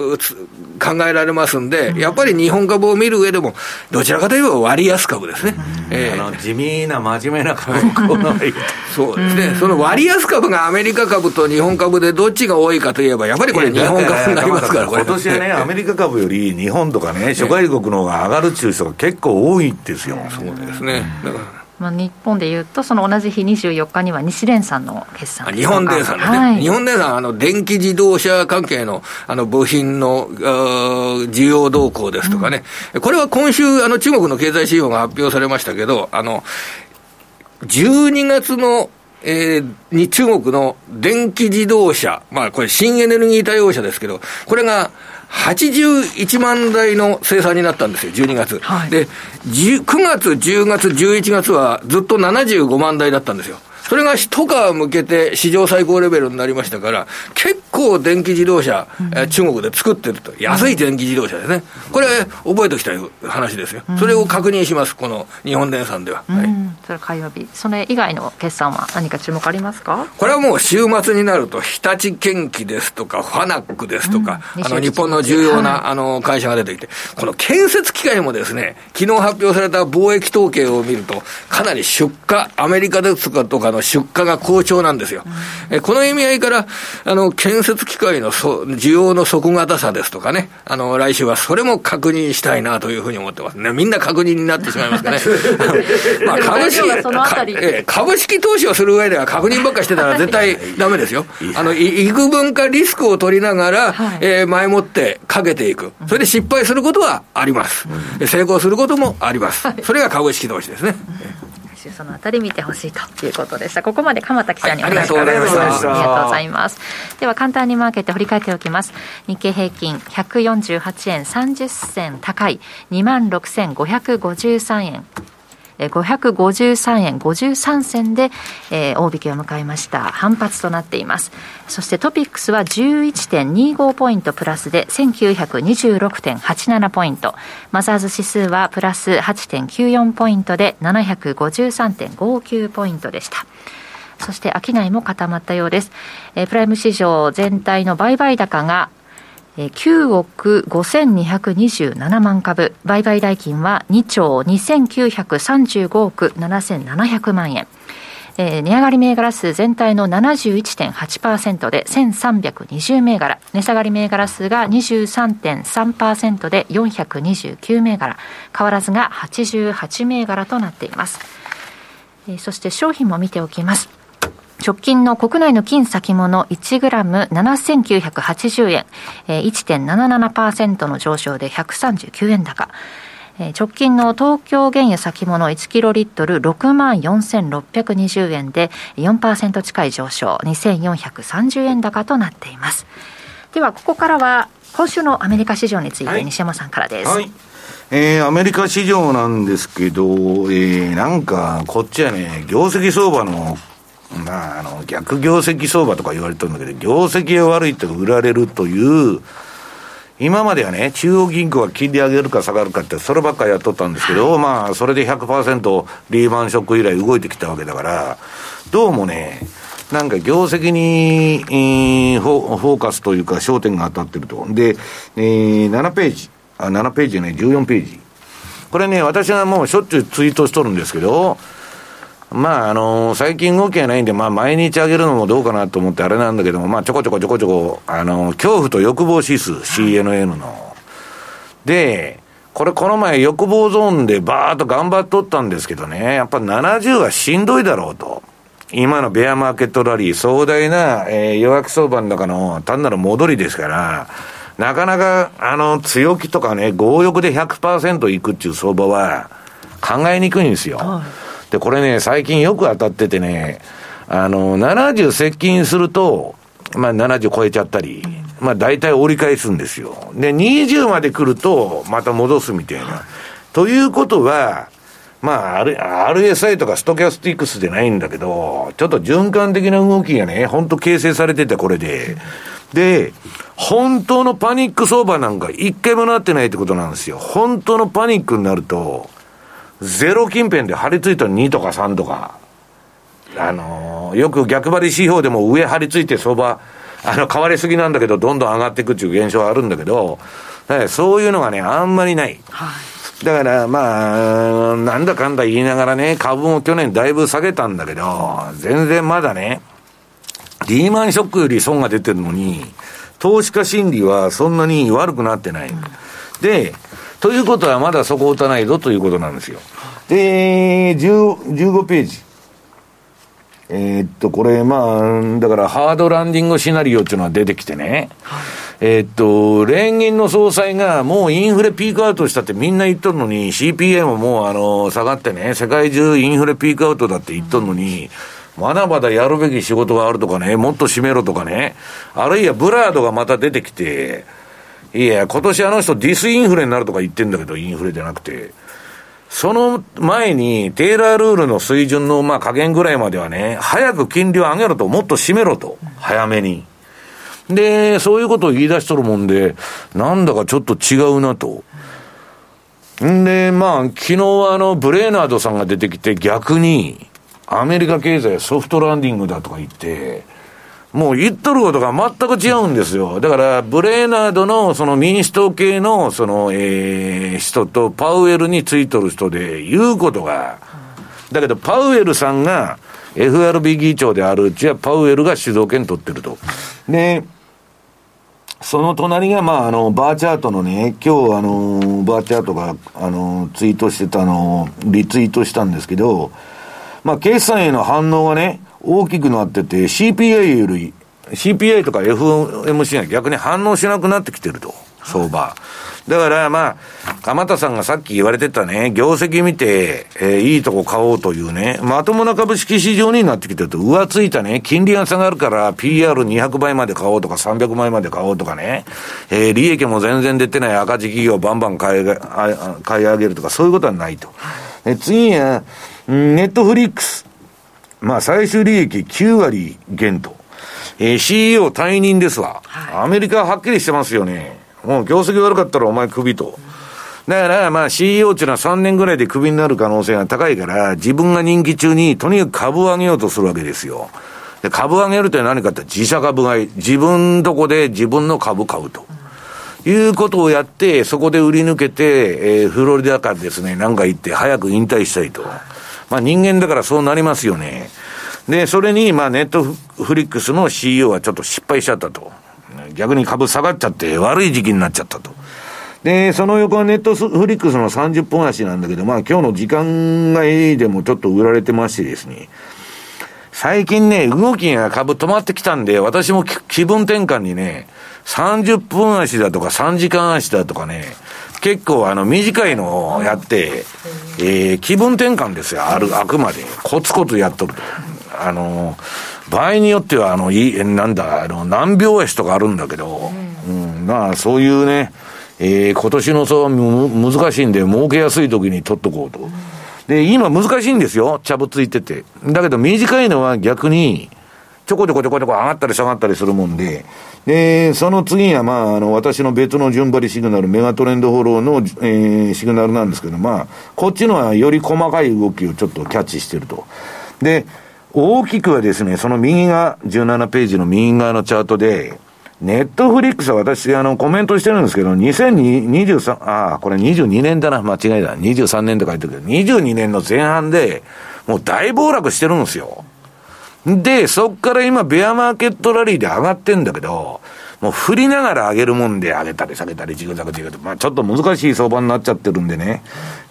考えられますんで、やっぱり日本株を見る上でも、どちらかといえば割安株ですね。えー、あの地味な真面目な株 そうですね、その割安株がアメリカ株と日本株でどっちが多いかといえば、やっぱりこれ、日本株になりますから、今年はね、アメリカ株より日本とかね、諸外国の方が上がるっていう人が結構多いんですよ。そうですね。だからまあ、日本でいうと、その同じ日24日には日連産の決算。日本電産ね、はい、日本電産あの電気自動車関係のあの部品の需要動向ですとかね、うん、これは今週、あの中国の経済指標が発表されましたけど、あの12月のえー、に中国の電気自動車、まあこれ新エネルギー対応車ですけど、これが81万台の生産になったんですよ、12月。はい、で、9月、10月、11月はずっと75万台だったんですよ。それが一皮向けて史上最高レベルになりましたから、結構構電気自動車、うん、中国で作ってると。安い電気自動車ですね。これ、覚えておきたい話ですよ。それを確認します、この日本電産では。はい、それ火曜日。それ以外の決算は何か注目ありますか？これはもう週末になると、日立建機ですとか、ファナックですとか、あの、日本の重要な、はい、あの、会社が出てきて、この建設機械もですね、昨日発表された貿易統計を見ると、かなり出荷、アメリカですとかの出荷が好調なんですよ。うん、えこの意味合いから、あの、建設機械のそ需要の底堅さですとかね、あの、来週はそれも確認したいなというふうに思ってますね。みんな確認になってしまいますかね。まあ、株式、え株式投資をする上では確認ばっかしてたら絶対ダメですよ。あの、幾分かリスクを取りながら、はい、えー、前もってかけていく。それで失敗することはあります。うん、成功することもあります。それが株式投資ですね。そのあたり見てほしいということでした。ここまで鎌田記者にお話を伺いました。ありがとうございます。では簡単にマーケット振り返っておきます。日経平均148円30銭高い26,553円。553円53銭で、えー、大引けを迎えました。反発となっています。そしてトピックスは11.25ポイントプラスで1926.87ポイント。マザーズ指数はプラス8.94ポイントで753.59ポイントでした。そして商いも固まったようです。えー、プライム市場全体の売買高が9億5227万株、売買代金は2兆2935億7700万円。えー、値上がり銘柄数全体の71.8%で1320銘柄、値下がり銘柄数が23.3%で429銘柄、変わらずが88銘柄となっています。えー、そして商品も見ておきます。直近の国内の金先物1グラム7980円、えー、1.77%の上昇で139円高。直近の東京原油先物1キロリットル6万4620円で4%近い上昇、2430円高となっています。では、ここからは今週のアメリカ市場について西山さんからです。はいはいえー、アメリカ市場なんですけど、えー、なんか、こっちはね、業績相場のまあ、あの、逆業績相場とか言われてるんだけど、業績が悪いと売られるという、今まではね、中央銀行が金利上げるか下がるかって、そればっかりやっとったんですけど、まあ、それで100%リーマンショック以来動いてきたわけだから、どうもね、なんか業績に、えー、フォーカスというか焦点が当たってると。で、えー、7ページ、あ、7ページね、14ページ。これね、私はもうしょっちゅうツイートしとるんですけど、まあ、あの、最近動きがないんで、まあ、毎日上げるのもどうかなと思ってあれなんだけども、まあ、ちょこちょこちょこちょこ、あの、恐怖と欲望指数、CNN の。で、これこの前欲望ゾーンでバーっと頑張っとったんですけどね、やっぱ70はしんどいだろうと。今のベアマーケットラリー、壮大な、えー、弱気相場の中の単なる戻りですから、なかなか、あの、強気とかね、強欲で100%いくっていう相場は考えにくいんですよ。はいで、これね、最近よく当たっててね、あの、70接近すると、まあ70超えちゃったり、まあ大体折り返すんですよ。で、20まで来ると、また戻すみたいな。ということは、まあ、RSI とかストキャスティックスでないんだけど、ちょっと循環的な動きがね、ほんと形成されてて、これで。で、本当のパニック相場なんか一回もなってないってことなんですよ。本当のパニックになると、ゼロ近辺で張り付いた2とか3とか、あのー、よく逆張り指標でも上張り付いて相場、あの、変わりすぎなんだけど、どんどん上がっていくっていう現象はあるんだけど、そういうのがね、あんまりない。はい、だから、まあ、なんだかんだ言いながらね、株も去年だいぶ下げたんだけど、全然まだね、リーマンショックより損が出てるのに、投資家心理はそんなに悪くなってない。うん、で、ということはまだ底を打たないぞということなんですよ。で、15ページ。えー、っと、これ、まあ、だからハードランディングシナリオっていうのが出てきてね。えー、っと、連銀の総裁がもうインフレピークアウトしたってみんな言っとるのに、CPA ももうあの、下がってね、世界中インフレピークアウトだって言っとるのに、まだまだやるべき仕事があるとかね、もっと締めろとかね、あるいはブラードがまた出てきて、いや、今年あの人ディスインフレになるとか言ってんだけど、インフレじゃなくて。その前に、テーラールールの水準の、まあ、加減ぐらいまではね、早く金利を上げろと、もっと締めろと、早めに。で、そういうことを言い出しとるもんで、なんだかちょっと違うなと。んで、まあ、昨日はあの、ブレーナードさんが出てきて逆に、アメリカ経済ソフトランディングだとか言って、もう言っとることが全く違うんですよ。だから、ブレーナードのその民主党系のその、えー、人とパウエルについとる人で言うことが、だけどパウエルさんが FRB 議長であるうちはパウエルが主導権取ってると。で、その隣が、まあ、あの、バーチャートのね、今日、あの、バーチャートが、あの、ツイートしてたのをリツイートしたんですけど、まあ、決算への反応がね、大きくなってて、CPI より、CPI とか FMC が逆に反応しなくなってきてると、相場。だからまあ、鎌田さんがさっき言われてたね、業績見て、えー、いいとこ買おうというね、まともな株式市場になってきてると、浮ついたね、金利が下がるから PR200 倍まで買おうとか300倍まで買おうとかね、えー、利益も全然出てない赤字企業バンバン買い買い上げるとか、そういうことはないと。え次は、ネットフリックス。まあ、最終利益9割減と。えー、CEO 退任ですわ。はい、アメリカははっきりしてますよね。もう業績悪かったらお前クビと。だから、まあ CEO っていうのは3年ぐらいでクビになる可能性が高いから、自分が任期中にとにかく株を上げようとするわけですよ。で株上げるって何かって自社株買い。自分とこで自分の株買うと。いうことをやって、そこで売り抜けて、えー、フロリダからですね、なんか行って早く引退したいと。まあ人間だからそうなりますよね。で、それに、まあネットフリックスの CEO はちょっと失敗しちゃったと。逆に株下がっちゃって悪い時期になっちゃったと。で、その横はネットフリックスの30本足なんだけど、まあ今日の時間外でもちょっと売られてましてですね。最近ね、動きが株止まってきたんで、私も気分転換にね、30分足だとか3時間足だとかね、結構あの短いのをやって、えー、気分転換ですよ、ある、あくまで。コツコツやっとると。あの、場合によっては、あの、い、なんだ、あの、難病足とかあるんだけど、うん、まあ、そういうね、えー、今年の相場難しいんで、儲けやすい時に取っとこうと。で、今難しいんですよ、茶ぶついてて。だけど短いのは逆に、ちょこちょこちょこちょこ上がったり下がったりするもんで、で、その次は、まあ、あの、私の別の順張りシグナル、メガトレンドフォローの、えー、シグナルなんですけど、まあ、こっちのはより細かい動きをちょっとキャッチしてると。で、大きくはですね、その右が、17ページの右側のチャートで、ネットフリックスは私、あの、コメントしてるんですけど、2023、ああ、これ22年だな、間違いだ。23年って書いてるけど、22年の前半で、もう大暴落してるんですよ。で、そっから今、ベアマーケットラリーで上がってんだけど、もう振りながら上げるもんで上げたり下げたり、ジグザグジグザグ。まあちょっと難しい相場になっちゃってるんでね。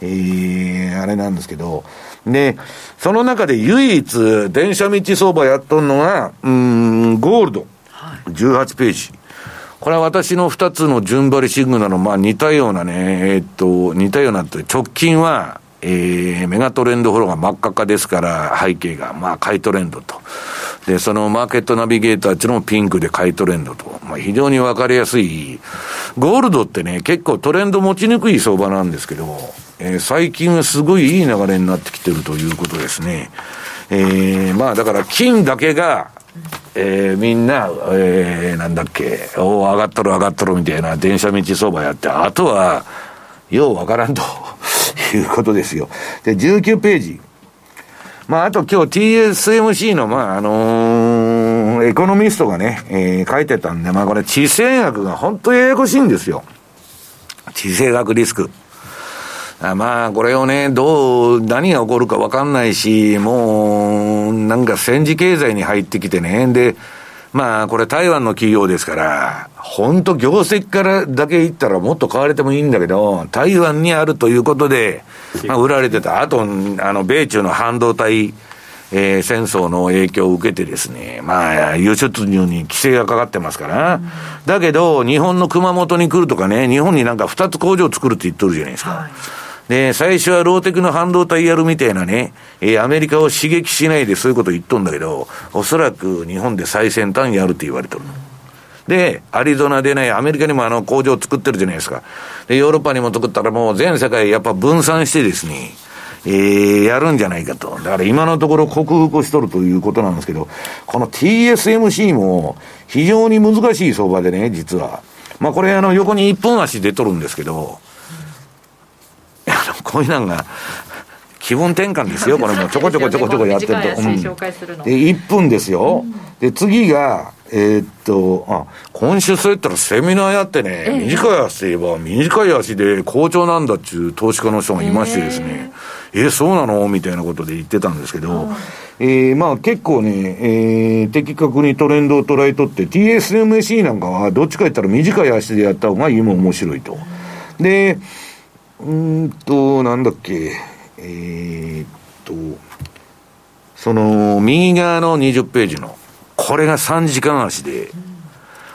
えー、あれなんですけど。で、その中で唯一、電車道相場やっとんのが、うん、ゴールド。18ページ。これは私の2つの順張りシグナルの、まあ似たようなね、えー、っと、似たようなって直近は、えー、メガトレンドフォローが真っ赤っかですから、背景が、まあ、買いトレンドと。で、そのマーケットナビゲーターっていうのもピンクで買いトレンドと。まあ、非常にわかりやすい。ゴールドってね、結構トレンド持ちにくい相場なんですけど、えー、最近はすごいいい流れになってきてるということですね。えー、まあ、だから金だけが、えー、みんな、えー、なんだっけ、お上がっとる上がっとるみたいな電車道相場やって、あとは、ようわからんと。いうことですよ。で、19ページ。まあ、あと今日 TSMC の、まあ、あのー、エコノミストがね、えー、書いてたんで、まあ、これ地政学が本当ややこしいんですよ。地政学リスク。あまあ、これをね、どう、何が起こるかわかんないし、もう、なんか戦時経済に入ってきてね、で、まあ、これ台湾の企業ですから、本当業績からだけ言ったらもっと買われてもいいんだけど、台湾にあるということで、まあ、売られてた。あと、あの、米中の半導体、えー、戦争の影響を受けてですね、まあ、輸出入に規制がかかってますから、うん、だけど、日本の熊本に来るとかね、日本になんか2つ工場作るって言っとるじゃないですか。はいで、最初はローテクの半導体やるみたいなね、えー、アメリカを刺激しないでそういうこと言っとんだけど、おそらく日本で最先端やるって言われとる。で、アリゾナでね、アメリカにもあの工場を作ってるじゃないですか。で、ヨーロッパにも作ったらもう全世界やっぱ分散してですね、えー、やるんじゃないかと。だから今のところ克服しとるということなんですけど、この TSMC も非常に難しい相場でね、実は。まあこれあの横に一本足出とるんですけど、こういうなんが、気分転換ですよ、これもちょこちょこちょこちょこやってると。うん、で、1分ですよ。で、次が、えー、っと、あ、今週そうやったらセミナーやってね、えー、短い足で言え。ば短い足で好調なんだっちゅう投資家の人がいましてですね、えー、えー、そうなの？みたいなことで言ってたんですけど、えー、まあ結構ね、えー、的確にトレンドを捉えとって、TSMC なんかはどっちか言ったら短い足でやった方が今面白いと。で、うんと、なんだっけ、えー、っと、その、右側の20ページの、これが3時間足で、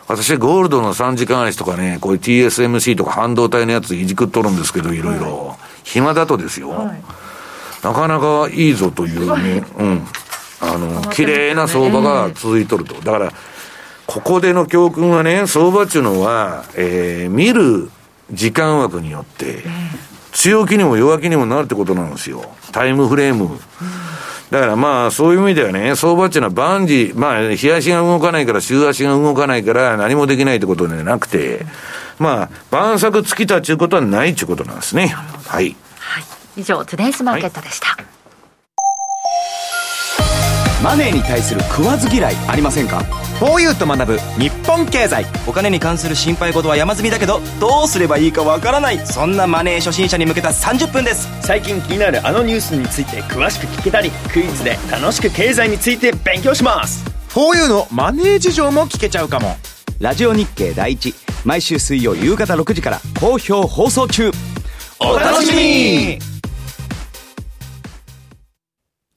私、ゴールドの3時間足とかね、こういう TSMC とか半導体のやついじくっとるんですけど、いろいろ。はい、暇だとですよ、はい、なかなかいいぞというね、うん。あの、綺麗な相場が続いとると。だから、ここでの教訓はね、相場っていうのは、えー、見る時間枠によって、強気にも弱気にもなるってことなんですよ。タイムフレーム。だからまあ、そういう意味ではね、相場っていうのは万事、まあ、日足が動かないから、週足が動かないから何もできないってことではなくて、まあ、晩作尽きたっていうことはないっていうことなんですね。はい。はい。以上、トゥデイズマーケットでした。はい、マネーに対する食わず嫌いありませんか？4U と学ぶ日本経済。お金に関する心配事は山積みだけどどうすればいいかわからない。そんなマネー初心者に向けた30分です。最近気になるあのニュースについて詳しく聞けたりクイズで楽しく経済について勉強します。4U のマネー事情も聞けちゃうかも。ラジオ日経第一。毎週水曜夕方6時から好評放送中。お楽しみに。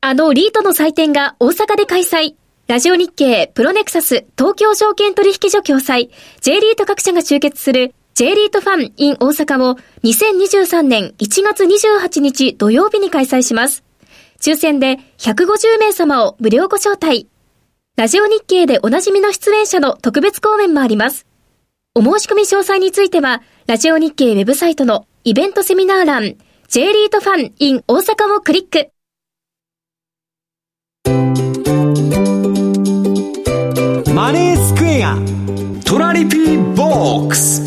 あのリートの祭典が大阪で開催ラジオ日経、プロネクサス、東京証券取引所共催、J リート各社が集結する J リートファン in 大阪を2023年1月28日土曜日に開催します。抽選で150名様を無料ご招待。ラジオ日経でおなじみの出演者の特別講演もあります。お申し込み詳細については、ラジオ日経ウェブサイトのイベントセミナー欄、J リートファン in 大阪をクリック。マネースクエアトラリピーボックス。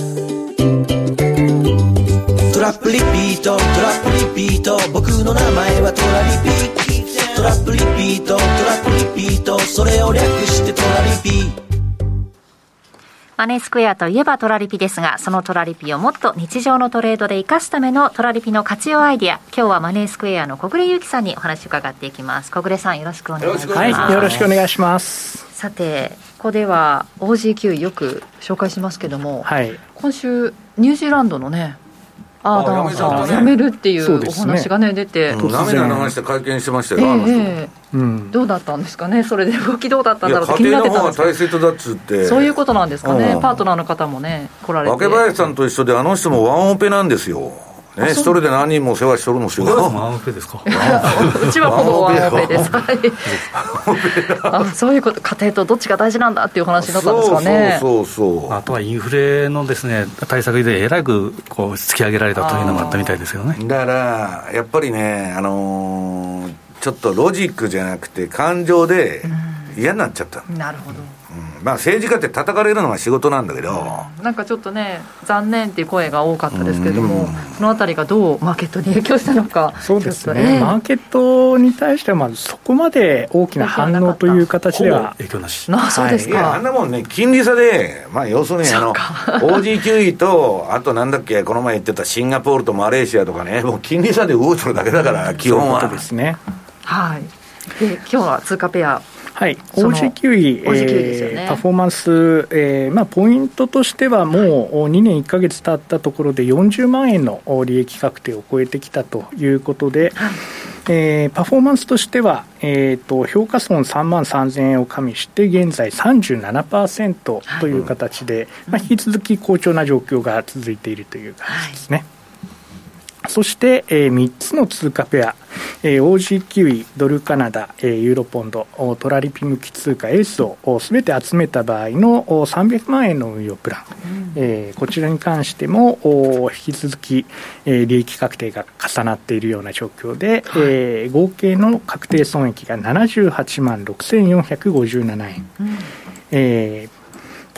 トラップリピートトラップリピート。僕の名前はトラリピトラップリピートトラップリピート。それを略してトラリピ。マネースクエアといえばトラリピですが、そのトラリピをもっと日常のトレードで活かすためのトラリピの活用アイディア、今日はマネースクエアの小暮ゆきさんにお話を伺っていきます。小暮さんよろしくお願いします。はい、よろしくお願いします。さて、ここでは OG9 よく紹介しますけども、はい、今週ニュージーランドのねアーダーンさん辞めるっていうお話がね出て、涙流して会見してましたよ、えー、どうだったんですかね？それで動きどうだったんだろうって気になってたんです大切だっつって。そういうことなんですかね、パートナーの方もね来られて。若林さんと一緒であの人もワンオペなんですよね、一人で何人も世話しとるの仕事ワンオペですか？うちはほぼワンオペです。あそういうこと家庭とどっちが大事なんだっていう話だったんですかね。そうそうそうあとはインフレのですね対策でえらくこう突き上げられたというのもあったみたいですよね。だからやっぱりねあのー、ちょっとロジックじゃなくて感情で嫌になっちゃった、なるほどうん、まあ政治家って叩かれるのが仕事なんだけど、うん、なんかちょっとね残念っていう声が多かったですけれども、うん、そのあたりがどうマーケットに影響したのかそうですね、えー、マーケットに対してはまずそこまで大きな反応という形では影響なし。あそうですか、はい、あんなもんね金利差でまあ要するにあの OG9 位とあとなんだっけこの前言ってたシンガポールとマレーシアとかねもう金利差で動いてるだけだから基本は。そうですね。はい。で今日は通貨ペアはい、OG キウイ、えー、パフォーマンス、えーまあ、ポイントとしてはもう2年1か月経ったところで40万円の利益確定を超えてきたということで、はい、えー、パフォーマンスとしては、えーと、評価損3万3000円を加味して現在37%という形で、はい、まあ、引き続き好調な状況が続いているという感じですね。はいそして、えー、3つの通貨ペア、えー、OG キウイ、ドルカナダ、えー、ユーロポンド、トラリピ向き通貨エースをすべて集めた場合の300万円の運用プラン、うん、えー、こちらに関しても引き続き、えー、利益確定が重なっているような状況で、はい、えー、合計の確定損益が78万6457円。うん。えー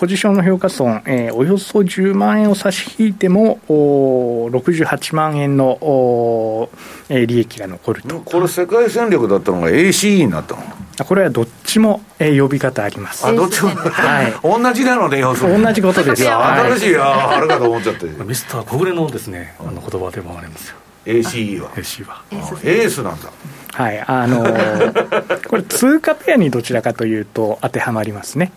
ポジションの評価損、えー、およそ10万円を差し引いても、お68万円のお、えー、利益が残ると。これ、世界戦略だったのが ACE になったの？これはどっちも、えー、呼び方あります。あ、どっちも、はい、同じなので、要するに。同じことです。いや、新しい、あるかと思っちゃって。ミスター小暮のですね、あの言葉でもあるんですよ。ACE は？ACE は。エースなんだ。はい、あのー、これ、通貨ペアにどちらかというと当てはまりますね。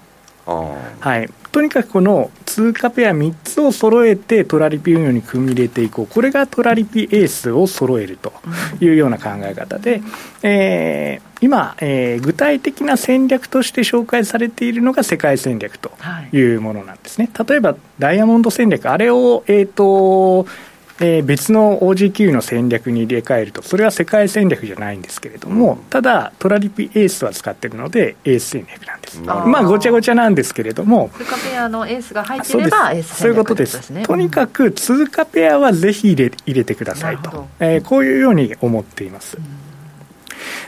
はい、とにかくこの通貨ペア3つを揃えてトラリピ運用に組み入れていこう、これがトラリピエースを揃えるというような考え方で、えー、今、えー、具体的な戦略として紹介されているのが世界戦略とい。うものなんですね。はい、例えばダイヤモンド戦略、あれを、えーとえー、別の OG9 の戦略に入れ替えると、それは世界戦略じゃないんですけれども、ただ、トラリピエースは使ってるので、エース戦略なんです。まあ、ごちゃごちゃなんですけれども、通貨ペアのエースが入ってれば、エースそういうことです。とにかく、通貨ペアはぜひ入れ入れてくださいと、えー、こういうように思っています。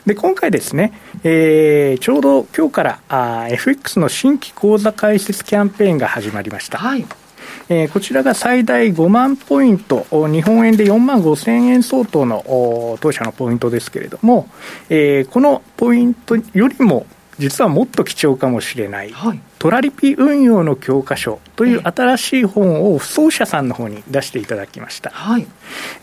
で今回ですね、えー、ちょうど今日からあ FX の新規口座開設キャンペーンが始まりました。はいえー、こちらが最大5万ポイント、日本円で4万5千円相当の当社のポイントですけれども、えー、このポイントよりも実はもっと貴重かもしれない、はい、トラリピ運用の教科書という新しい本を不走者さんの方に出していただきました。はい、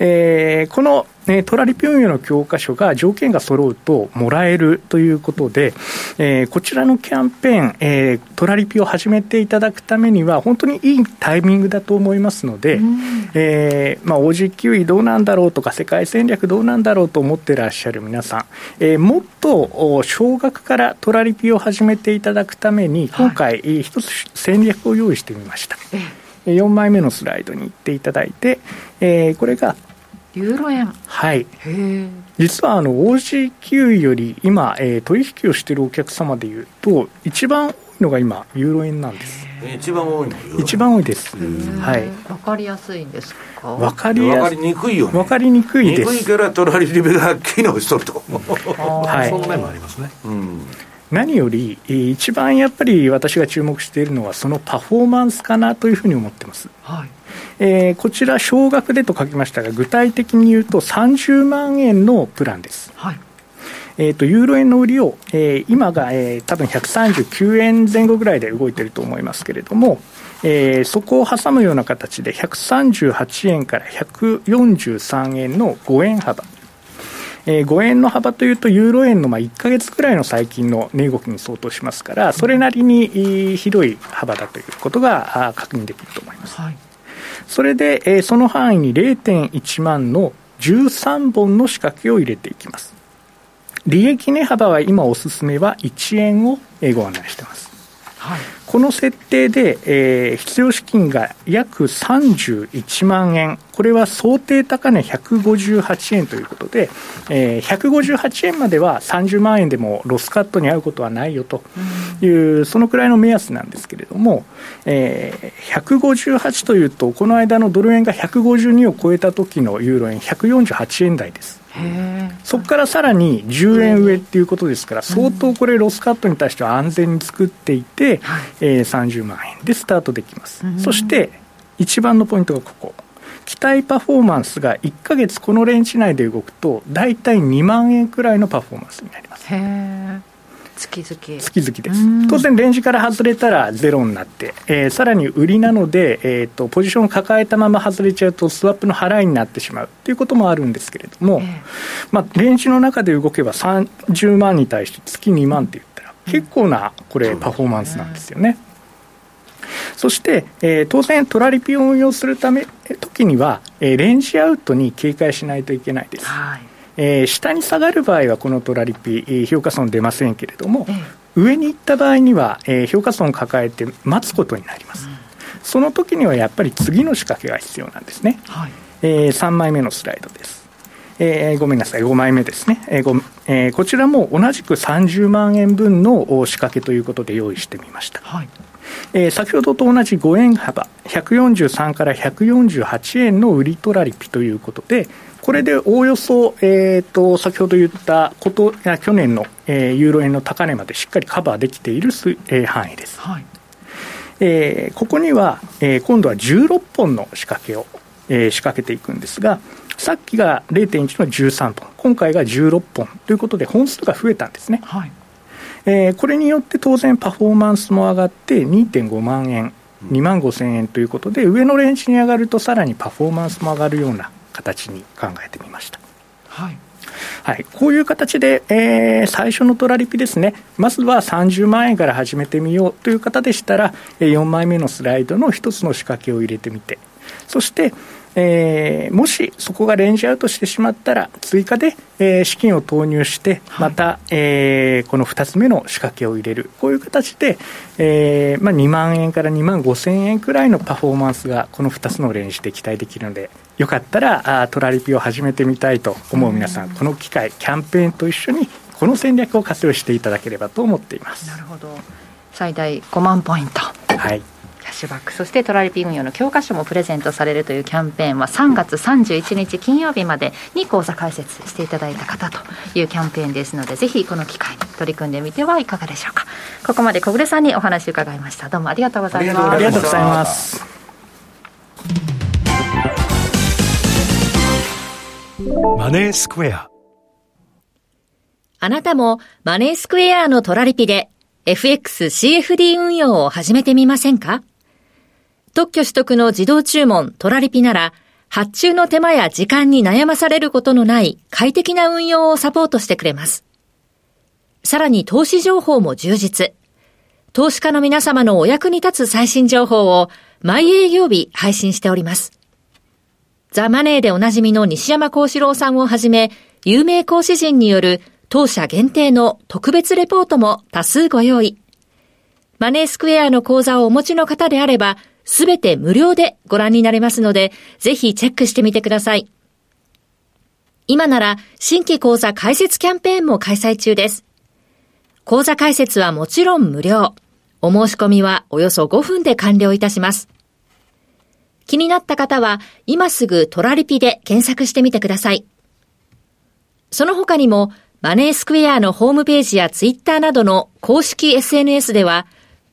えー、このえー、トラリピ運用の教科書が条件が揃うともらえるということで、えー、こちらのキャンペーン、えー、トラリピを始めていただくためには、本当にいいタイミングだと思いますので、えーまあ、OG キウイどうなんだろうとか、世界戦略どうなんだろうと思ってらっしゃる皆さん、えー、もっと少額からトラリピを始めていただくために、今回、一つ戦略を用意してみました。4枚目のスライドに行っていただいて、えー、これがユーロ円。はい。実はあの OG9 より今、えー、取引をしているお客様でいうと一番多いのが今ユーロ円なんです。一番多いの一番多いです。はい。わかりやすいんですか？わかりやわかりにくいよね。わかりにくいです。にくいからトラリリベが機能しとると。はい。その面もありますね。うん何より一番やっぱり私が注目しているのはそのパフォーマンスかなというふうに思ってます、はいえー、こちら、少額でと書きましたが、具体的に言うと30万円のプランです。はいえーと、ユーロ円の売りを、えー、今が、えー、多分139円前後ぐらいで動いていると思いますけれども、えー、そこを挟むような形で138円から143円の5円幅。えー、5円の幅というと、ユーロ円のまあ1か月くらいの最近の値動きに相当しますから、それなりに広い幅だということが確認できると思います。はいそれで、えー、その範囲に0.1万の13本の仕掛けを入れていきます。利益値幅は今おすすめは1円をご案内しています。はい、この設定で、えー、必要資金が約31万円、これは想定高値158円ということで、えー、158円までは30万円でもロスカットに合うことはないよという、そのくらいの目安なんですけれども、えー、158というと、この間のドル円が152を超えた時のユーロ円、148円台です。そこからさらに10円上っていうことですから、相当これ、ロスカットに対しては安全に作っていて、えー、30万円でスタートできます。そして一番のポイントがここ。期待パフォーマンスが1か月このレンジ内で動くと、大体2万円くらいのパフォーマンスになります。月々。月々です。当然レンジから外れたらゼロになって、えー、さらに売りなので、えーと、ポジションを抱えたまま外れちゃうとスワップの払いになってしまう。ということもあるんですけれども、えー、まあ、レンジの中で動けば30万に対して月2万って言ったら結構なこれパフォーマンスなんですよね。そして、えー、当然、トラリピを運用するため時には、えー、レンジアウトに警戒しないといけないです。はい。えー、下に下がる場合はこのトラリピ、えー、評価損出ませんけれども、上に行った場合には、えー、評価損を抱えて待つことになります、うん、その時にはやっぱり次の仕掛けが必要なんですね、はい。えー、3枚目のスライドです。えー、ごめんなさい、5枚目ですね、えーごえー、こちらも同じく30万円分の仕掛けということで用意してみました。はいえー、先ほどと同じ5円幅、143から148円の売り取らりピということで、これでおおよそ、えーと、先ほど言ったことや去年の、えー、ユーロ円の高値までしっかりカバーできているえー、範囲です。はいえー、ここには、えー、今度は16本の仕掛けを、えー、仕掛けていくんですが、さっきが0.1の13本、今回が16本ということで、本数が増えたんですね。はいえー、これによって当然パフォーマンスも上がって2.5万円、2万5千円ということで、上のレンジに上がるとさらにパフォーマンスも上がるような形に考えてみました。はい。はい、こういう形で、えー、最初のトラリピですね、まずは30万円から始めてみようという方でしたら、4枚目のスライドの1つの仕掛けを入れてみて、そして、えー、もしそこがレンジアウトしてしまったら、追加で、えー、資金を投入して、また、はい、えー、この2つ目の仕掛けを入れる、こういう形で、えーまあ、2万円から2万5千円くらいのパフォーマンスが、この2つのレンジで期待できるので、よかったらあトラリピを始めてみたいと思う皆さん、この機会、キャンペーンと一緒に、この戦略を活用していただければと思っています。なるほど。最大5万ポイント。はいッシュバックそしてトラリピ運用の教科書もプレゼントされるというキャンペーンは3月31日金曜日までに講座開設していただいた方というキャンペーンですのでぜひこの機会に取り組んでみてはいかがでしょうか。ここまで小暮さんにお話伺いました。どうもありがとうございます。ありがとうございます。マネースクエア。あなたもマネースクエアのトラリピで FXCFD 運用を始めてみませんか？特許取得の自動注文トラリピなら、発注の手間や時間に悩まされることのない快適な運用をサポートしてくれます。さらに投資情報も充実。投資家の皆様のお役に立つ最新情報を毎営業日配信しております。ザ・マネーでおなじみの西山幸四郎さんをはじめ、有名講師陣による当社限定の特別レポートも多数ご用意。マネースクエアの講座をお持ちの方であれば、すべて無料でご覧になれますので、ぜひチェックしてみてください。今なら新規講座開設キャンペーンも開催中です。講座開設はもちろん無料。お申し込みはおよそ5分で完了いたします。気になった方は今すぐトラリピで検索してみてください。その他にもマネースクエアのホームページやツイッターなどの公式 SNS では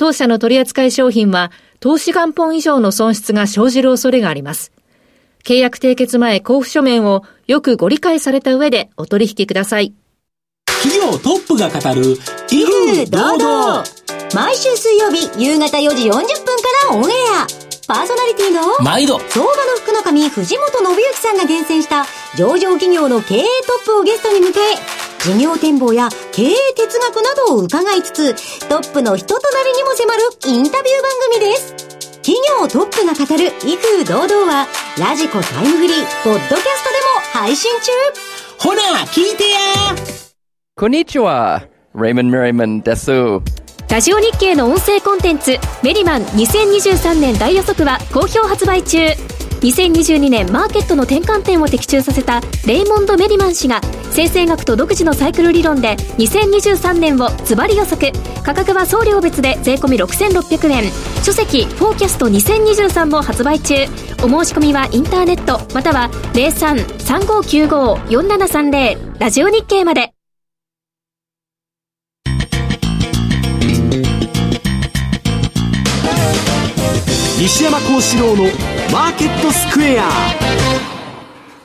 当社の取扱商品は投資元本以上の損失が生じる恐れがあります。契約締結前交付書面をよくご理解された上でお取引ください。企業トップが語る、威風堂々毎週水曜日夕方4時40分からオンエアパーソナリティの毎度相場の福の神藤本信之さんが厳選した上場企業の経営トップをゲストに迎え事業展望や経営哲学などを伺いつつ、トップの人となりにも迫るインタビュー番組です。企業トップが語る威風堂々は、ラジコタイムフリー、ポッドキャストでも配信中ほら、聞いてやこんにちは、レイモン・メリマンです。ラジオ日経の音声コンテンツ、メリマン2023年大予測は好評発売中。2022年マーケットの転換点を的中させたレイモンド・メリマン氏が生成学と独自のサイクル理論で2023年をズバリ予測。価格は送料別で税込6600円。書籍「フォーキャスト2023」も発売中。お申し込みはインターネットまたは0335954730ラジオ日経まで。西山幸四郎のマーケットスクエア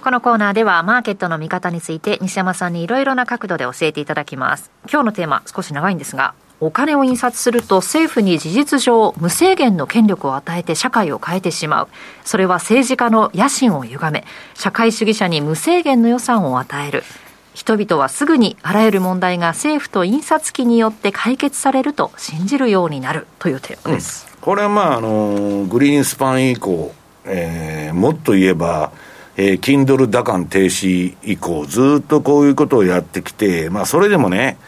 このコーナーではマーケットの見方について西山さんにいろいろな角度で教えていただきます今日のテーマ少し長いんですがお金を印刷すると政府に事実上無制限の権力を与えて社会を変えてしまう。それは政治家の野心を歪め、社会主義者に無制限の予算を与える。人々はすぐにあらゆる問題が政府と印刷機によって解決されると信じるようになるというテーマです。うん、これはまあ、あの、グリーンスパン以降、えー、もっと言えば、えー、Kindle 打艦停止以降、ずっとこういうことをやってきて、まあ、それでもね、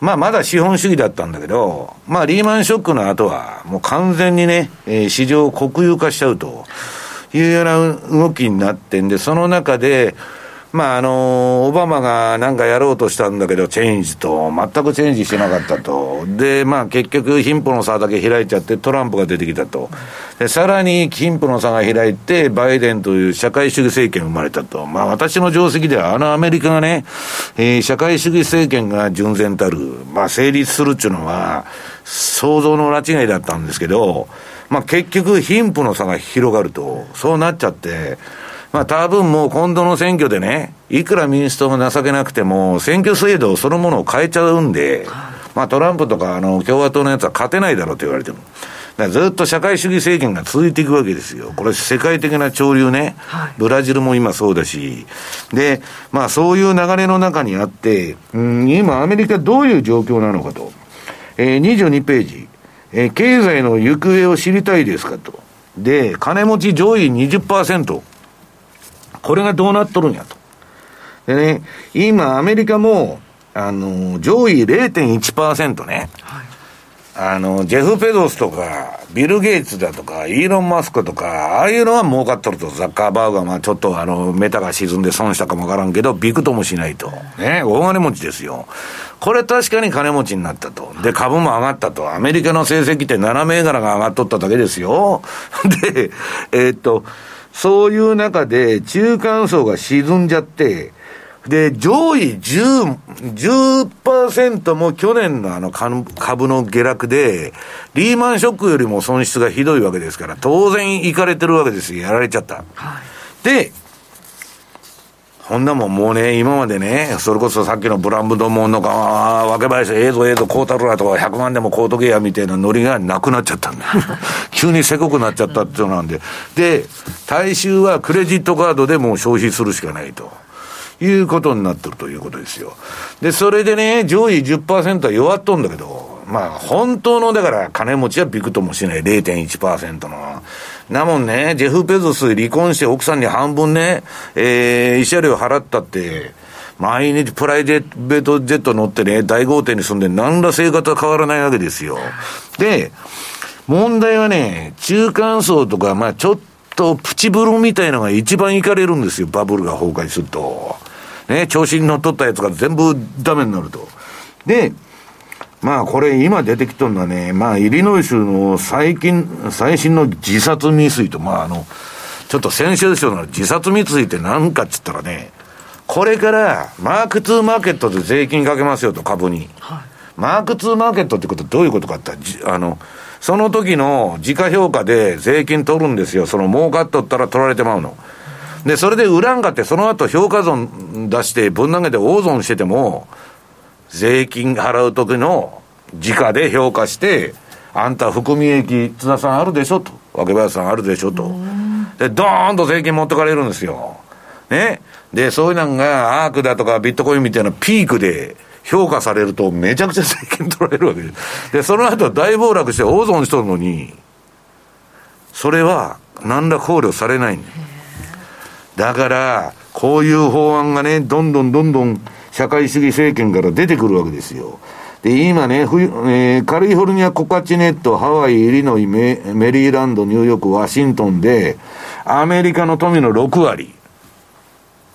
まあ、まだ資本主義だったんだけど、まあ、リーマンショックの後は、もう完全にね、えー、市場を国有化しちゃうというような動きになってんで、その中で、まあ、あの、オバマがなんかやろうとしたんだけど、チェンジと、全くチェンジしてなかったと。で、まあ、結局、貧富の差だけ開いちゃって、トランプが出てきたと。で、さらに、貧富の差が開いて、バイデンという社会主義政権生まれたと。まあ、私の定石では、あのアメリカがね、えー、社会主義政権が純然たる、まあ、成立するっていうのは、想像の拉違いだったんですけど、まあ、結局、貧富の差が広がると、そうなっちゃって、まあ多分もう今度の選挙でね、いくら民主党が情けなくても、選挙制度そのものを変えちゃうんで、まあトランプとかあの共和党のやつは勝てないだろうと言われても。ずっと社会主義政権が続いていくわけですよ。これ世界的な潮流ね。はい、ブラジルも今そうだし。で、まあそういう流れの中にあって、うん、今アメリカどういう状況なのかと。えー、22ページ。えー、経済の行方を知りたいですかと。で、金持ち上位20%。これがどうなっとるんやと。でね、今アメリカも、あの、上位0.1%ね。はい、あの、ジェフ・ペドスとか、ビル・ゲイツだとか、イーロン・マスクとか、ああいうのは儲かっとると、ザッカーバーガーはちょっとあの、メタが沈んで損したかもわからんけど、びくともしないと。ね、大金持ちですよ。これ確かに金持ちになったと。で、株も上がったと。アメリカの成績って7銘柄が上がっとっただけですよ。で、えー、っと、そういう中で中間層が沈んじゃって、で、上位10、10%も去年のあの株の下落で、リーマンショックよりも損失がひどいわけですから、当然行かれてるわけですよ。やられちゃった。はい、で、こんなもんもうね、今までね、それこそさっきのブランドもんのか、若林、ええぞええぞ、こうたるわとか、100万でもこうとけや、みたいなノリがなくなっちゃったんだ。急にせこくなっちゃったっていうのなんで。で、大衆はクレジットカードでもう消費するしかないと。いうことになってるということですよ。で、それでね、上位10%は弱っとんだけど、まあ、本当の、だから、金持ちはびくともしない0.1%の。なもんね、ジェフ・ペゾス離婚して奥さんに半分ね、えー、慰謝料払ったって、毎日プライベートジェット乗ってね、大豪邸に住んで何ら生活は変わらないわけですよ。で、問題はね、中間層とか、まあちょっとプチブルみたいのが一番いかれるんですよ、バブルが崩壊すると。ね、調子に乗っ取ったやつが全部ダメになると。で、まあこれ今出てきとるのはね、まあイリノイ州の最近、最新の自殺未遂と、まああの、ちょっと先週ですよ自殺未遂って何かっつったらね、これからマーク2マーケットで税金かけますよと株に。はい、マーク2マーケットってことはどういうことかってあの、その時の時価評価で税金取るんですよ。その儲かっとったら取られてまうの。で、それで売らんかって、その後評価損出してぶん投げて大損してても、税金払う時の時価で評価して、あんた含み益、津田さんあるでしょと。若林さんあるでしょと。で、ドーンと税金持ってかれるんですよ。ね。で、そういうのが、アークだとかビットコインみたいなピークで評価されると、めちゃくちゃ税金取られるわけです。で、その後大暴落して大損しとるのに、それは何ら考慮されないだから、こういう法案がね、どんどんどんどん社会主義政権から出てくるわけですよ。で、今ね、ふえー、カリフォルニア、コカチネット、ハワイ、イリノイメ、メリーランド、ニューヨーク、ワシントンで、アメリカの富の6割、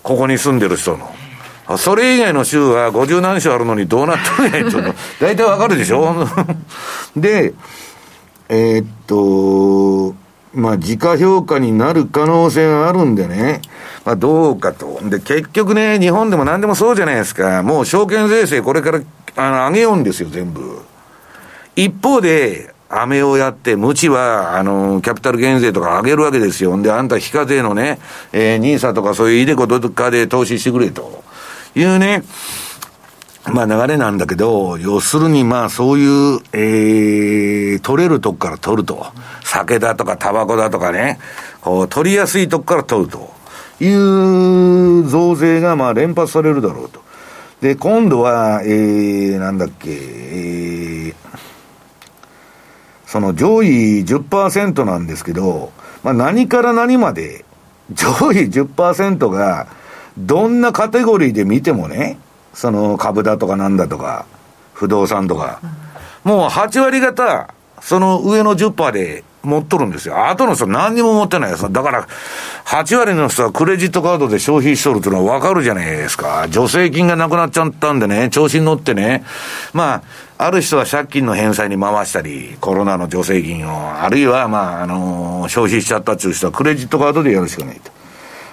ここに住んでる人の。それ以外の州は50何州あるのにどうなっとるんやと、大体わかるでしょ？で、えー、っと、まあ、自家評価になる可能性があるんでね、まあ、どうかと。で、結局ね、日本でも何でもそうじゃないですか。もう証券税制これから、あの、上げようんですよ、全部。一方で、飴をやって、無知は、あの、キャピタル減税とか上げるわけですよ。んで、あんた非課税のね、えー、ニーサとかそういうイデコとかで投資してくれというね、まあ流れなんだけど、要するにまあそういう、えー、取れるとこから取ると。酒だとかタバコだとかね、こう取りやすいとこから取るという増税がまあ連発されるだろうと。で、今度は、えー、なんだっけ、えー、その上位10%なんですけど、まあ、何から何まで、上位10%が、どんなカテゴリーで見てもね、その株だとかなんだとか、不動産とか、もう8割方、その上の10%で持っとるんですよ。後の人何にも持ってないです。だから、8割の人はクレジットカードで消費しとるっていうのはわかるじゃないですか。助成金がなくなっちゃったんでね、調子に乗ってね。まあ、ある人は借金の返済に回したり、コロナの助成金を、あるいは、まあ、あの、消費しちゃったっていう人はクレジットカードでやるしかないと。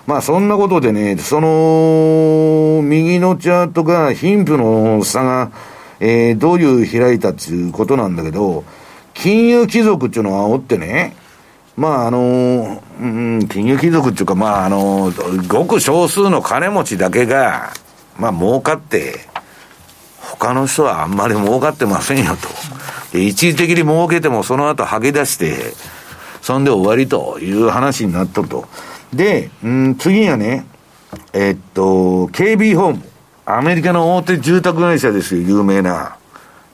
まあ、そんなことでね、その、右のチャートが、貧富の差が、えー、どういう開いたっていうことなんだけど、金融貴族っていうのはおってね、まああの、うん、金融貴族っていうか、まああの、ごく少数の金持ちだけが、まあ儲かって、他の人はあんまり儲かってませんよと。で一時的に儲けてもその後吐き出して、そんで終わりという話になっとると。で、うん、次はね、えっと、KB ホーム。アメリカの大手住宅会社ですよ、有名な。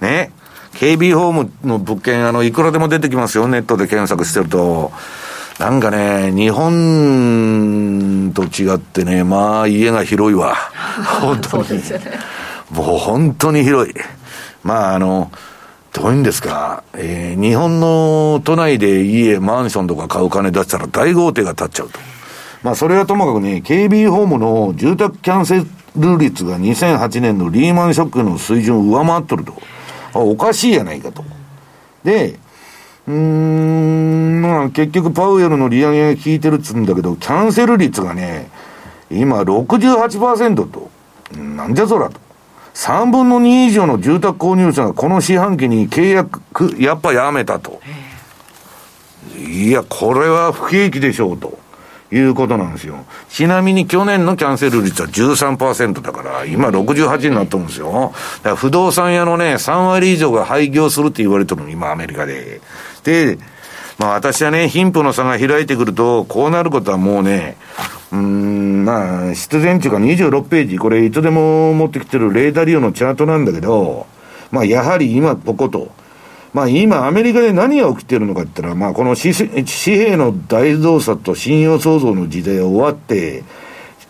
ね。KB ホームの物件、あの、いくらでも出てきますよ、ネットで検索してると。なんかね、日本と違ってね、まあ、家が広いわ。本当に。ね、もう本当に広い。まあ、あの、どういうんですか、えー、日本の都内で家、マンションとか買う金出したら大豪邸が建っちゃうと。まあ、それはともかくね、KB ホームの住宅キャンセル率が2008年のリーマンショックの水準を上回っとると。あおかしいやないかと。で、うーん、まあ結局パウエルの利上げが効いてるっつうんだけど、キャンセル率がね、今68%と。なんじゃそらと。3分の2以上の住宅購入者がこの四半期に契約、やっぱやめたと。いや、これは不景気でしょうと。いうことなんですよ。ちなみに去年のキャンセル率は13%だから、今68になってるんですよ。だから不動産屋のね、3割以上が廃業するって言われてるの、今アメリカで。で、まあ私はね、貧富の差が開いてくると、こうなることはもうね、うん、まあ、必然っていうか26ページ、これいつでも持ってきてるレーダー利用のチャートなんだけど、まあやはり今ここと、まあ今アメリカで何が起きてるのかって言ったら、まあこの紙幣の大増産と信用創造の時代が終わって、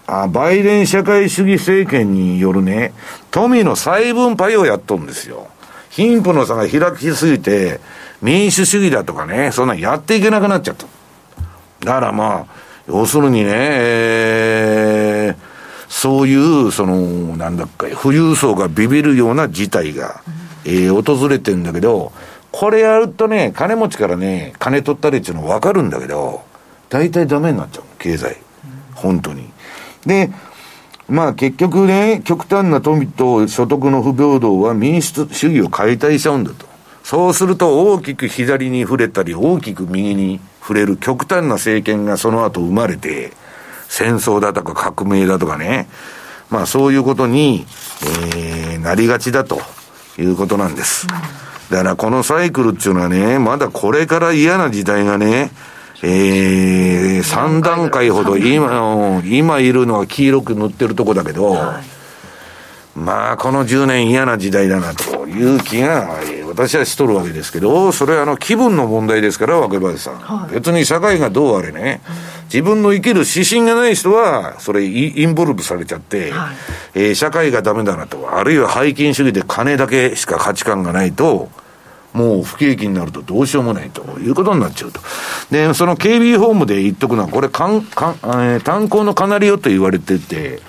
あバイデン社会主義政権によるね、富の再分配をやっとるんですよ。貧富の差が開きすぎて、民主主義だとかね、そんなんやっていけなくなっちゃった。だからまあ、要するにね、えー、そういう、その、なんだっけ、富裕層がビビるような事態が、えー、訪れてんだけど、これやるとね、金持ちからね、金取ったりっていうの分かるんだけど、大体ダメになっちゃう経済。本当に。で、まあ結局ね、極端な富と所得の不平等は民主主義を解体しちゃうんだと。そうすると大きく左に触れたり、大きく右に触れる極端な政権がその後生まれて、戦争だとか革命だとかね、まあそういうことに、えー、なりがちだということなんです。うんだからこのサイクルっていうのはね、まだこれから嫌な時代がね、えー、3段階ほど今、今いるのは黄色く塗ってるとこだけど、はい、まあこの10年嫌な時代だなという気が、私はしとるわけですけど、それはあの気分の問題ですから、若林さん。はい、別に社会がどうあれね、自分の生きる指針がない人は、それインボルブされちゃって、はい、えー、社会がダメだなと、あるいは背金主義で金だけしか価値観がないと、もう不景気になるとどうしようもないということになっちゃうと。で、その KB ホームで言っとくのは、これ、かん、かん、えー、炭鉱のカナリオと言われてて、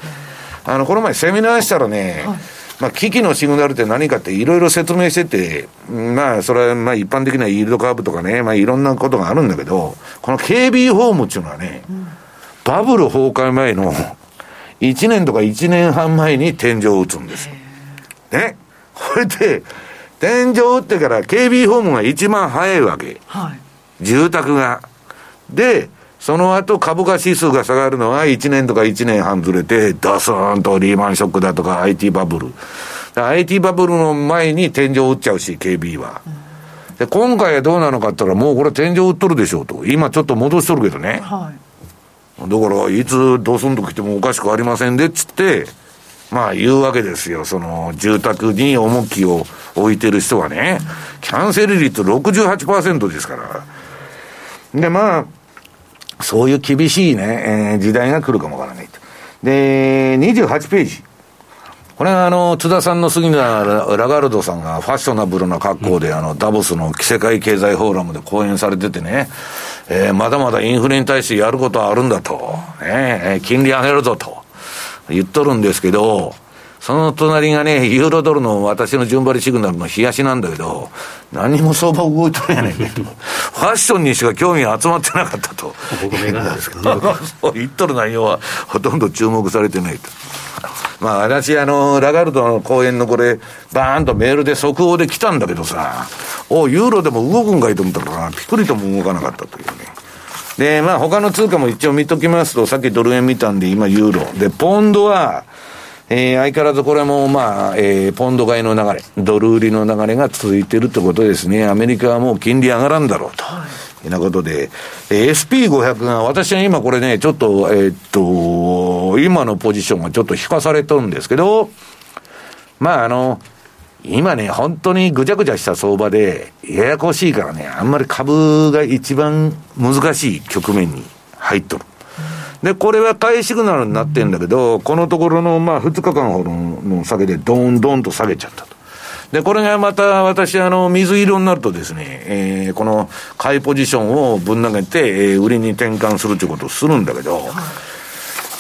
あの、この前セミナーしたらね、はいまあ、危機のシグナルって何かっていろいろ説明してて、まあ、それはまあ一般的なイールドカーブとかね、まあいろんなことがあるんだけど、この KB ホームっていうのはね、うん、バブル崩壊前の1年とか1年半前に天井を打つんですよ。ね。これで、天井打ってから KB ホームが一番早いわけ。はい、住宅が。で、その後株価指数が下がるのは1年とか1年半ずれて、ドスーンとリーマンショックだとか IT バブル。IT バブルの前に天井打っちゃうし、KB は。で、今回はどうなのかって言ったら、もうこれ天井打っとるでしょうと。今ちょっと戻しとるけどね。はい、だから、いつドスンと来てもおかしくありませんでっつって、まあ言うわけですよ。その住宅に重きを置いてる人はね、キャンセル率68%ですから。で、まあ、そういう厳しいね、えー、時代が来るかもわからないと。で、28ページ。これはあの、津田さんの杉田ラガルドさんがファッショナブルな格好で、あの、ダボスの世界経済フォーラムで講演されててね、えー、まだまだインフレに対してやることはあるんだと、ね、金利上げるぞと言っとるんですけど、その隣がね、ユーロドルの私の順張りシグナルの冷やしなんだけど、何も相場動いとるやねんけど、ファッションにしか興味が集まってなかったと。僕メガですけどね。言っとる内容はほとんど注目されてないと。まあ私、あの、ラガルドの講演のこれ、バーンとメールで速報で来たんだけどさ、おユーロでも動くんかいと思ったら、ピクリとも動かなかったというね。で、まあ他の通貨も一応見ときますと、さっきドル円見たんで、今ユーロ。で、ポンドは、えー、相変わらずこれも、まあ、えー、ポンド買いの流れ、ドル売りの流れが続いてるってことですね。アメリカはもう金利上がらんだろうと。はい、なことで、えー、SP500 が、私は今これね、ちょっと、えー、っと、今のポジションがちょっと引かされとるんですけど、まあ、あの、今ね、本当にぐちゃぐちゃした相場で、ややこしいからね、あんまり株が一番難しい局面に入っとる。で、これは買いシグナルになってんだけど、このところの、まあ、2日間ほどの下げで、どんどんと下げちゃったと。で、これがまた私、あの、水色になるとですね、えー、この買いポジションをぶん投げて、えー、売りに転換するということをするんだけど、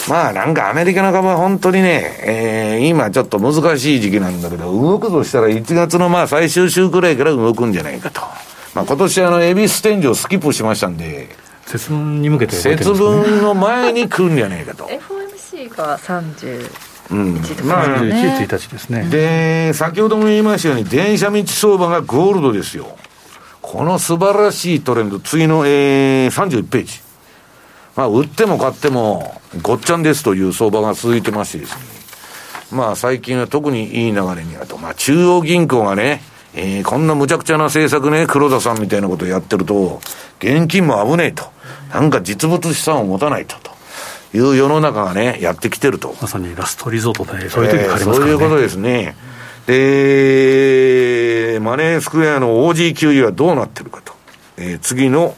まあなんかアメリカの株は本当にね、えー、今ちょっと難しい時期なんだけど、動くとしたら1月のまあ最終週くらいから動くんじゃないかと。まあ今年あの、エビス天井スキップしましたんで、節分に向けて、ね、節分の前に来るんじゃないかと FOMC が30うん、まあ、31日ですね。で、先ほども言いましたように、電車道相場がゴールドですよ。この素晴らしいトレンド、次の、えー、31ページ。まあ、売っても買っても、ごっちゃんですという相場が続いてましてですね。まあ、最近は特にいい流れにあると。まあ、中央銀行がね、えー、こんな無茶苦茶な政策ね、黒田さんみたいなことやってると、現金も危ねえと。なんか実物資産を持たないと。という世の中がね、やってきてると。まさにラストリゾートで、そういう時がありますからね、えー、そういうことですね。で、マネースクエアの OG 給油はどうなってるかと。えー、次の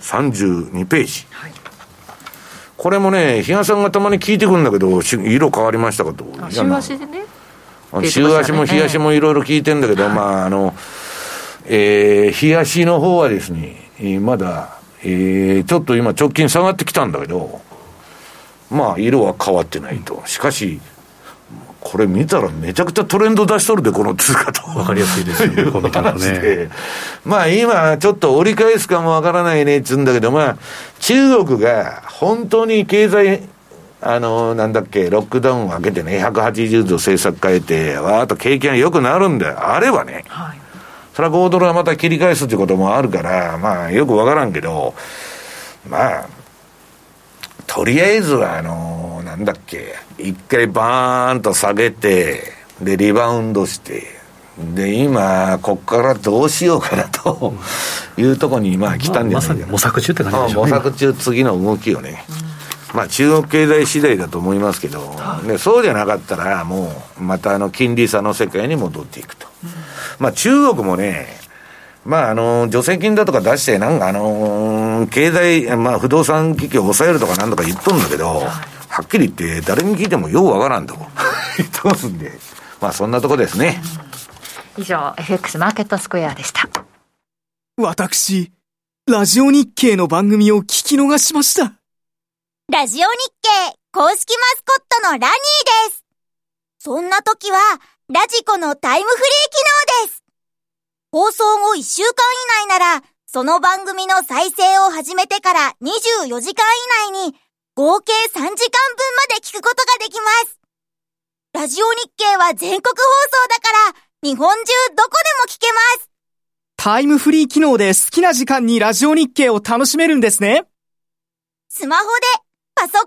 32ページ。はい、これもね、比嘉さんがたまに聞いてくるんだけど、色変わりましたかと。週足でね。週足も日足もいろいろ聞いてんだけど、まあ、あの、えー、日足の方はですね、まだ、えー、ちょっと今直近下がってきたんだけど、まあ、色は変わってないと。しかし、これ見たらめちゃくちゃトレンド出しとるで、この通貨と。わかりやすいですよね、この話で。まあ今、ちょっと折り返すかもわからないねっつうんだけど、まあ、中国が本当に経済あの、なんだっけ、ロックダウンを開けてね、180度政策変えて、わーっと景気が良くなるんであればね、はい、それは5ドルはまた切り返すっていうこともあるから、まあ、よくわからんけど、まあ、とりあえずは、あの、なんだっけ、一回バーンと下げて、で、リバウンドして、で、今、ここからどうしようかなというところに、まあ、来たんじゃないかな、まあ、まさに模索中って感じでしょうね。模索中、次の動きをね。うんまあ、中国経済次第だと思いますけど、ね、そうじゃなかったら、もう、またあの金利差の世界に戻っていくと。まあ、中国もね、まあ、あの、助成金だとか出して、なんかあの、経済、まあ、不動産危機を抑えるとかなんとか言っとんだけど、はっきり言って、誰に聞いてもようわからんと言ってますんで、まあ、そんなとこですね。以上、FX マーケットスクエアでした。私、ラジオ日経の番組を聞き逃しました。ラジオ日経公式マスコットのラニーです。そんな時は、ラジコのタイムフリー機能です。放送後1週間以内なら、その番組の再生を始めてから24時間以内に、合計3時間分まで聞くことができます。ラジオ日経は全国放送だから、日本中どこでも聞けます。タイムフリー機能で好きな時間にラジオ日経を楽しめるんですね。スマホでパソコン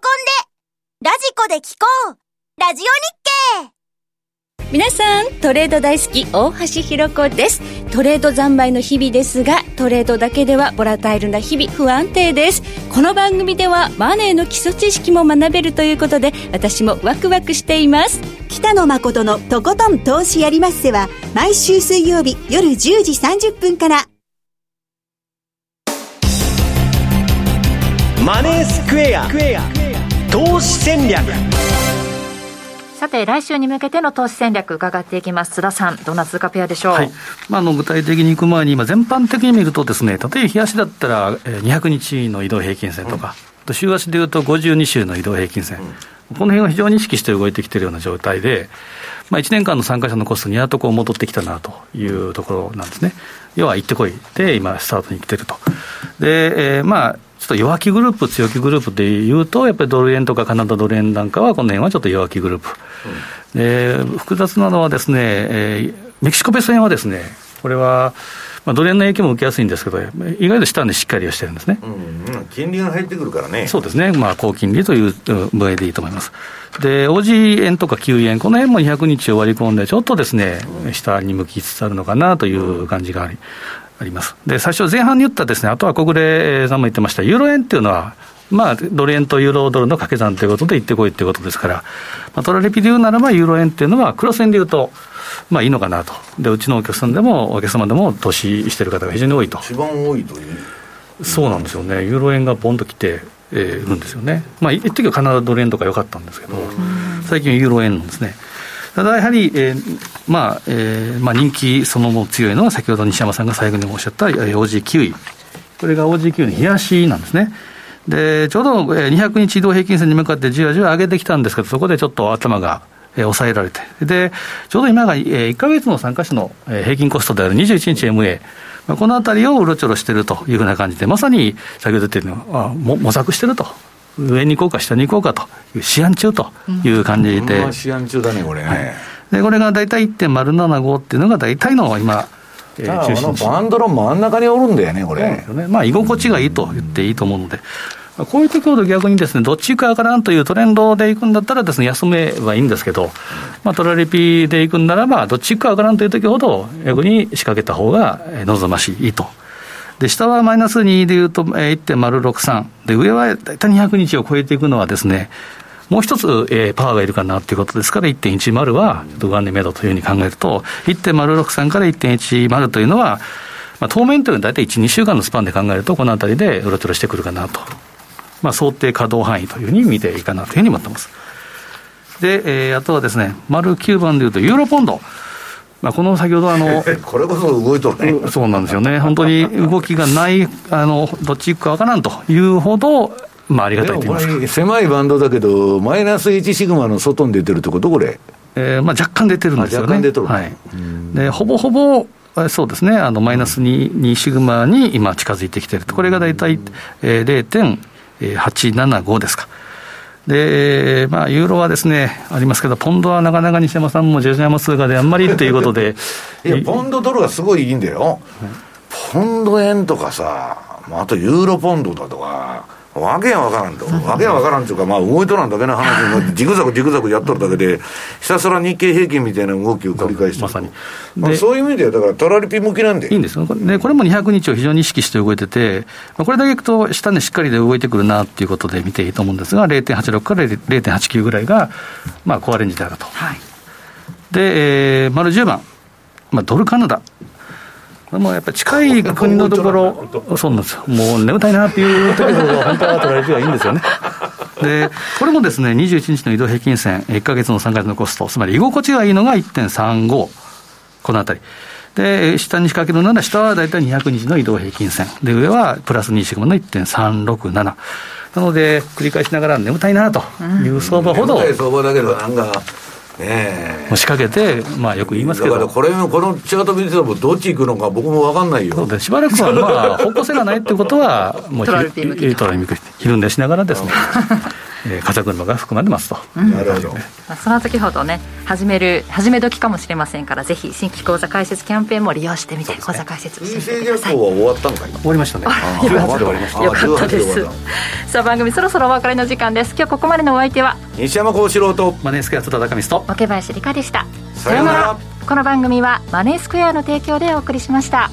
で、ラジコで聞こう。ラジオ日経。皆さんトレード大好き大橋ひろ子です。トレード三昧の日々ですがトレードだけではボラタイルな日々不安定です。この番組ではマネーの基礎知識も学べるということで私もワクワクしています。北野誠のとことん投資やりまっせは毎週水曜日夜10時30分から。マネースクエア投資戦略。さて、来週に向けての投資戦略伺っていきます。津田さん、どんな通貨ペアでしょう、はい、まあ、あの具体的にいく前に、今、全般的に見るとですね、例えば冷やしだったら、200日の移動平均線とか、うん、週足でいうと52週の移動平均線、うん、この辺を非常に意識して動いてきているような状態で、まあ、1年間の参加者のコストにやっとこう戻ってきたなというところなんですね。要は行ってこい。で、今、スタートに来てると。で、えー、まあちょっと弱気グループ、強気グループでいうと、やっぱりドル円とかカナダドル円なんかは、この辺はちょっと弱気グループ、うん、で複雑なのはですね、えー、メキシコペソ円はですね、これは、まあ、ドル円の影響も受けやすいんですけど、意外と下にしっかりはしてるんですね、うん、金利が入ってくるからね。そうですね、まあ、高金利という分野でいいと思います。で、OG 円とか Q 円、この辺も200日を割り込んで、ちょっとですね、下に向きつつあるのかなという感じがあり、あります。で、最初前半に言ったですね、あとは国連さんも言ってました、ユーロ円っていうのは、まあ、ドル円とユーロドルの掛け算ということで行ってこいということですから、まあ、トラレピで言うならば、ユーロ円っていうのは、クロス円で言うと、まあいいのかなと。で、うちのお客さんでも、お客様でも投資してる方が非常に多いと。一番多いという。そうなんですよね。ユーロ円がボンと来て、えー、るんですよね。まあ、一時はカナダドル円とか良かったんですけど、最近はユーロ円なんですね。ただやはり、えーまあえーまあ、人気そのも強いのは、先ほど西山さんが最後におっしゃった OG キウイ、これが OG キウイの冷やしなんですね。でちょうど200日移動平均線に向かってじわじわ上げてきたんですけど、そこでちょっと頭が抑えられて、でちょうど今が1か月の参加者の平均コストである21日 MA、このあたりをうろちょろしているというふうな感じで、まさに先ほど言ったように、あ模索してると。上に行こうか下に行こうかという試案中という感じで。うん、試案中だね、これね。はい、で、これが大体1.075っていうのが大体の今、えー、中心地。バンドの真ん中におるんだよね、これ。ね、まあ、居心地がいいと言っていいと思うので。こういう時ほど逆にですね、どっち行くかからんというトレンドで行くんだったらですね、休めばいいんですけど、まあ、トラリピで行くんならば、どっち行くかわからんという時ほど、逆に仕掛けた方が望ましいとで、下はマイナス2でいうと1.063。で、上は大体200日を超えていくのはですね、もう一つ、えー、パワーがいるかなということですから、1.10は、ちょっと元年目処というふうに考えると、1.063から1.10というのは、まあ、当面というのは大体1、2週間のスパンで考えると、このあたりでうろちょろしてくるかなと。まあ、想定可動範囲というふうに見ていいかなというふうに思ってます。で、えー、あとはですね、丸9番でいうと、ユーロポンド。まあ、この先ほどあの、これこそ動いとるね。そうなんですよね。本当に動きがない、あの、どっち行くかわからんというほど、まあ、ありがたいと言いますか。狭いバンドだけど、マイナス1シグマの外に出てるってことこれ。えー、まあ、若干出てるんですよね。若干出てる。はい。で、ほぼほぼ、そうですね、あのマイナス 2, 2シグマに今、近づいてきてると、これが大体、えー、0.875ですか。で、まあ、ユーロはですね、ありますけど、ポンドはなかなか西山さんもジェジャマ通貨であんまりっていうことで。いや、ポンドドルはすごいいいんだよ。ポンド円とかさ、あとユーロポンドだとか、わけわからんと、わけわからんというか、まあ、動いとらんだけの話になって、ジグザグジグザグやっとるだけで、ひたすら日経平均みたいな動きを繰り返してまさに、まあ、そういう意味では、だから、トラリピ向きなんで。いいんですよ、でこれも200日を非常に意識して動いてて、これだけいくと、下にしっかりで動いてくるなっていうことで見ていいと思うんですが、0.86から0.89ぐらいが、まあ、コアレンジであると。はい、で、えー、丸10番、まあ、ドルカナダ。もうやっぱり近い国のところ、そうなんですよ、もう眠たいなっていうところが、本当は取られてはいいんですよね。で、これもですね、21日の移動平均線、1か月の3か月のコスト、つまり居心地がいいのが1.35、このあたり。で、下に仕掛けるなら、下は大体200日の移動平均線。で、上はプラス2シグマの1.367。なので、繰り返しながら眠たいなという相場ほど。眠たい相場だけど、なんか、ね仕掛けて、まあ、よく言いますけど、だからこれこのチャート見てても、どっち行くのか、僕も分かんないよ。そうでしばらくは、まあ、方向性がないってことは、もうひるんでしながらですね。えー、風車が含まれますと、うん、なるほど、まあ、その時ほどね始める始め時かもしれませんからぜひ新規口座開設キャンペーンも利用してみて、ね、口座開設してみてください。は終わったのか終わりましたね。よかった。よかったです。さあ番組そろそろお別れの時間です。今日ここまでのお相手は？西山幸四郎と。マネースクエア津田高見と。若林理香でした。さようなら。この番組はマネースクエアの提供でお送りしました